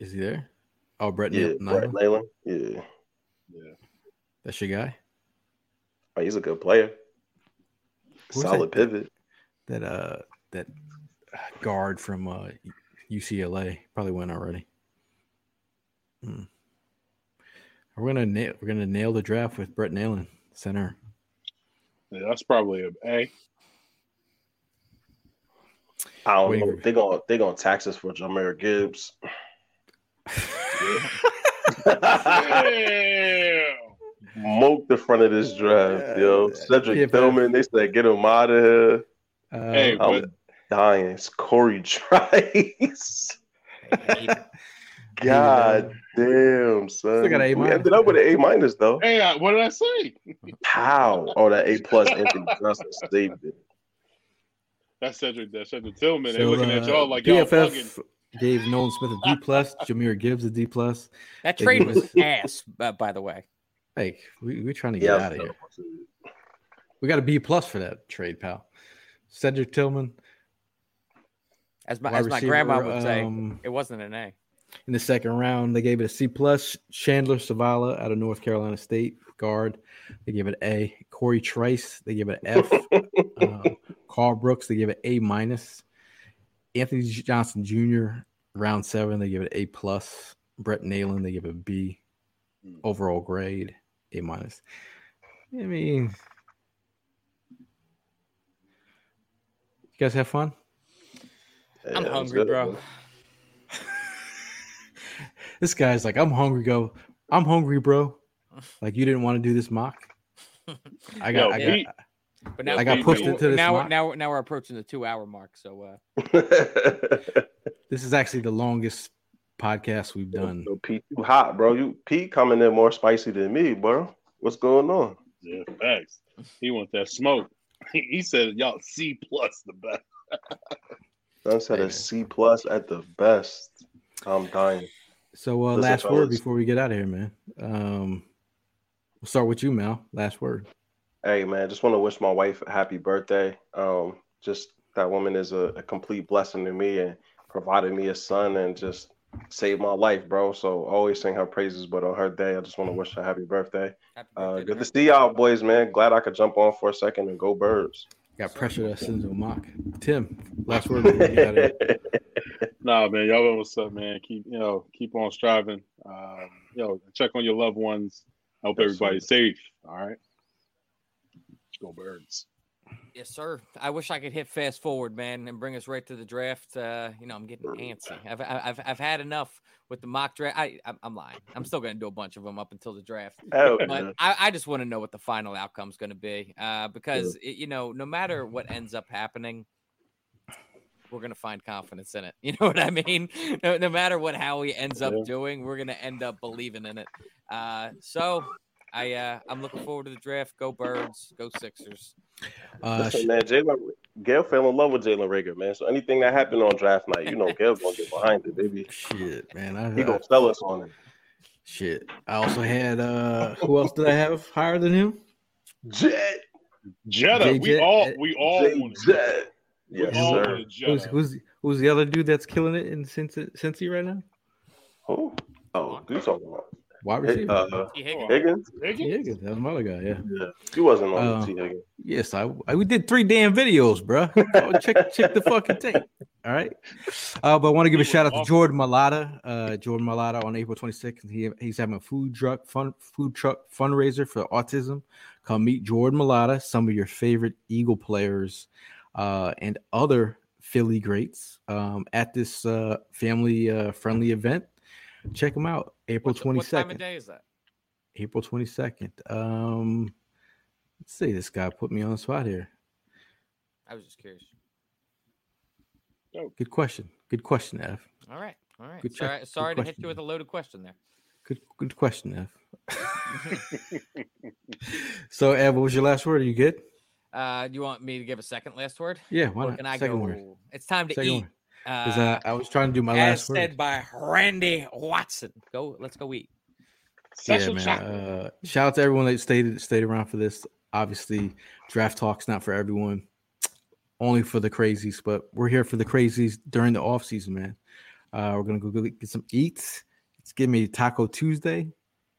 Is he there? Oh, Brett Yeah, Neal- Brett Neilon? Yeah, yeah. That's your guy. Oh, he's a good player. Who's Solid that? pivot. That uh, that guard from uh, UCLA probably went already. Hmm. We're gonna nail. We're gonna nail the draft with Brett Neilon, center. Yeah, that's probably a A. I don't Waiting know. They're gonna they're gonna tax us for Jahmyr Gibbs. Damn. Moke the front of this draft, yo. Yeah, Cedric PFF. Tillman, they said get him out of here. Uh, Hey, but- dying. It's Cory Trice. God damn, son. Still got an A we minus. ended up with an A minus though. Hey, I- what did I say? How? Oh, that A plus Anthony Johnson saved it. That's Cedric. That's Cedric Tillman. They're so, looking at uh, y'all like y'all bugging. PFF gave Nolan Smith a D plus, Jahmyr Gibbs a D plus. that trade was ass, uh, by the way. Hey, we, we're trying to get Yeah, out of here. We got a B plus for that trade, pal. Cedric Tillman As my, wide as my grandma would say, um, it wasn't an A. in the second round. They gave it a C plus. Chandler Zavala out of North Carolina State guard. They gave it A. Cory Trice. They gave it an F. uh, Karl Brooks. They gave it A minus. Anthony Johnson Jr. round seven. They give it A plus. Brett Neilon. They give it a B. Overall grade A minus. I mean, you guys have fun. I'm Yeah, hungry, good, bro. This guy's like, I'm hungry. Go, I'm hungry, bro. Like you didn't want to do this mock. I got, Yo, I Pete- got. But now I got pushed we- into this Now, mock. now, now we're approaching the two-hour mark. So uh, This is actually the longest podcast we've done. Yo, Pete, you hot, bro. You Pete coming in more spicy than me, bro. What's going on? Yeah, facts. He wants that smoke. He, he said y'all C plus the best. Son said Hey, a man. Plus at the best. I'm dying. So, uh, Listen, last word before we get out of here, man. Um, we'll start with you, Mal. Last word. Hey man, just want to wish my wife a happy birthday. Um, just that woman is a, a complete blessing to me and provided me a son and just saved my life, bro. So always sing her praises, but on her day, I just want to wish her happy birthday. happy Uh, birthday good to her. see y'all, boys, man. Glad I could jump on for a second and go birds. Got pressured us into a mock. Tim, last word before we get out of here. Nah, man, y'all know what's up, man. Keep you know, keep on striving. Um, you know, check on your loved ones. I hope Yes, everybody's safe. All right. Go birds. Yes, sir. I wish I could hit fast forward, man, and bring us right to the draft. Uh, you know, I'm getting antsy. I've I've I've had enough with the mock draft. I I'm, I'm lying. I'm still gonna do a bunch of them up until the draft. Hell But yeah. I, I just want to know what the final outcome is going to be, uh, because it, you know, no matter what ends up happening, we're going to find confidence in it. You know what I mean? No, no matter what Howie ends up Yeah. doing, we're going to end up believing in it. Uh, so I uh, I'm looking forward to the draft. Go Birds. Go Sixers. Uh, Listen, man, Jalen Gayle fell in love with Jalen Reagor, man. So anything that happened on draft night, you know, Gayle's gonna get behind it, baby. shit, man. I, He gonna sell us on it. shit. I also had uh, who else did I have higher than him? Jet, Jetta, we J-Jet, all we all J- Jet. Yes, sir. wanted Who's, Jetta. who's who's the other dude that's killing it in Cincy, Cincy right now? Who? Oh, you talking about Wide Hey, receiver. uh, T. Higgins. Higgins? Higgins? yeah, that was my other guy. Yeah. Yeah, he wasn't on Uh, the T Higgins. Yes, I, I we did three damn videos, bro. check check the fucking tape. All right. Uh, but I want to give a He was shout out to. Jordan Mailata. Uh, Jordan Mailata on April 26th. He he's having a food truck fun food truck fundraiser for autism. Come meet Jordan Mailata, some of your favorite Eagle players, uh, and other Philly greats um, at this uh, family uh, friendly event. Check them out. April What, what time of 22nd. day is that? April 22nd. Um, let's see. This guy put me on the spot here. I was just curious. Good question. Good question, Ev. All right. All right. Good check- sorry good sorry to hit you with a loaded question there. Good good question, Ev. so, Ev, what was your last word? Are you good? Uh, do you want me to give a second last word? Yeah, why not? can I Second go? word. It's time to Second eat. word. 'Cause, Uh, uh, I was trying to do my as last said word. by Randy Watson. Go, let's go eat. Yeah, Special man. Uh, shout out to everyone that stayed stayed around for this. Obviously, draft talk's not for everyone, only for the crazies. But we're here for the crazies during the off season, man. Uh, we're gonna go get get some eats. Let's give me Taco Tuesday.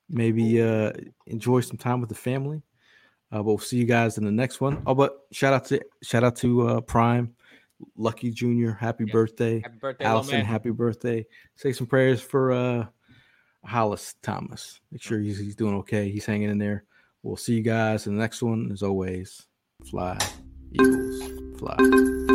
Maybe uh, enjoy some time with the family. Uh, but we'll see you guys in the next one. Oh, but shout out to shout out to uh, Prime, Lucky Junior. Happy Yeah. birthday, Happy birthday, Allison. Happy birthday. Say some prayers for uh, Hollis Thomas. Make sure he's, he's doing okay. He's hanging in there. We'll see you guys in the next one. As always, fly, Eagles, fly.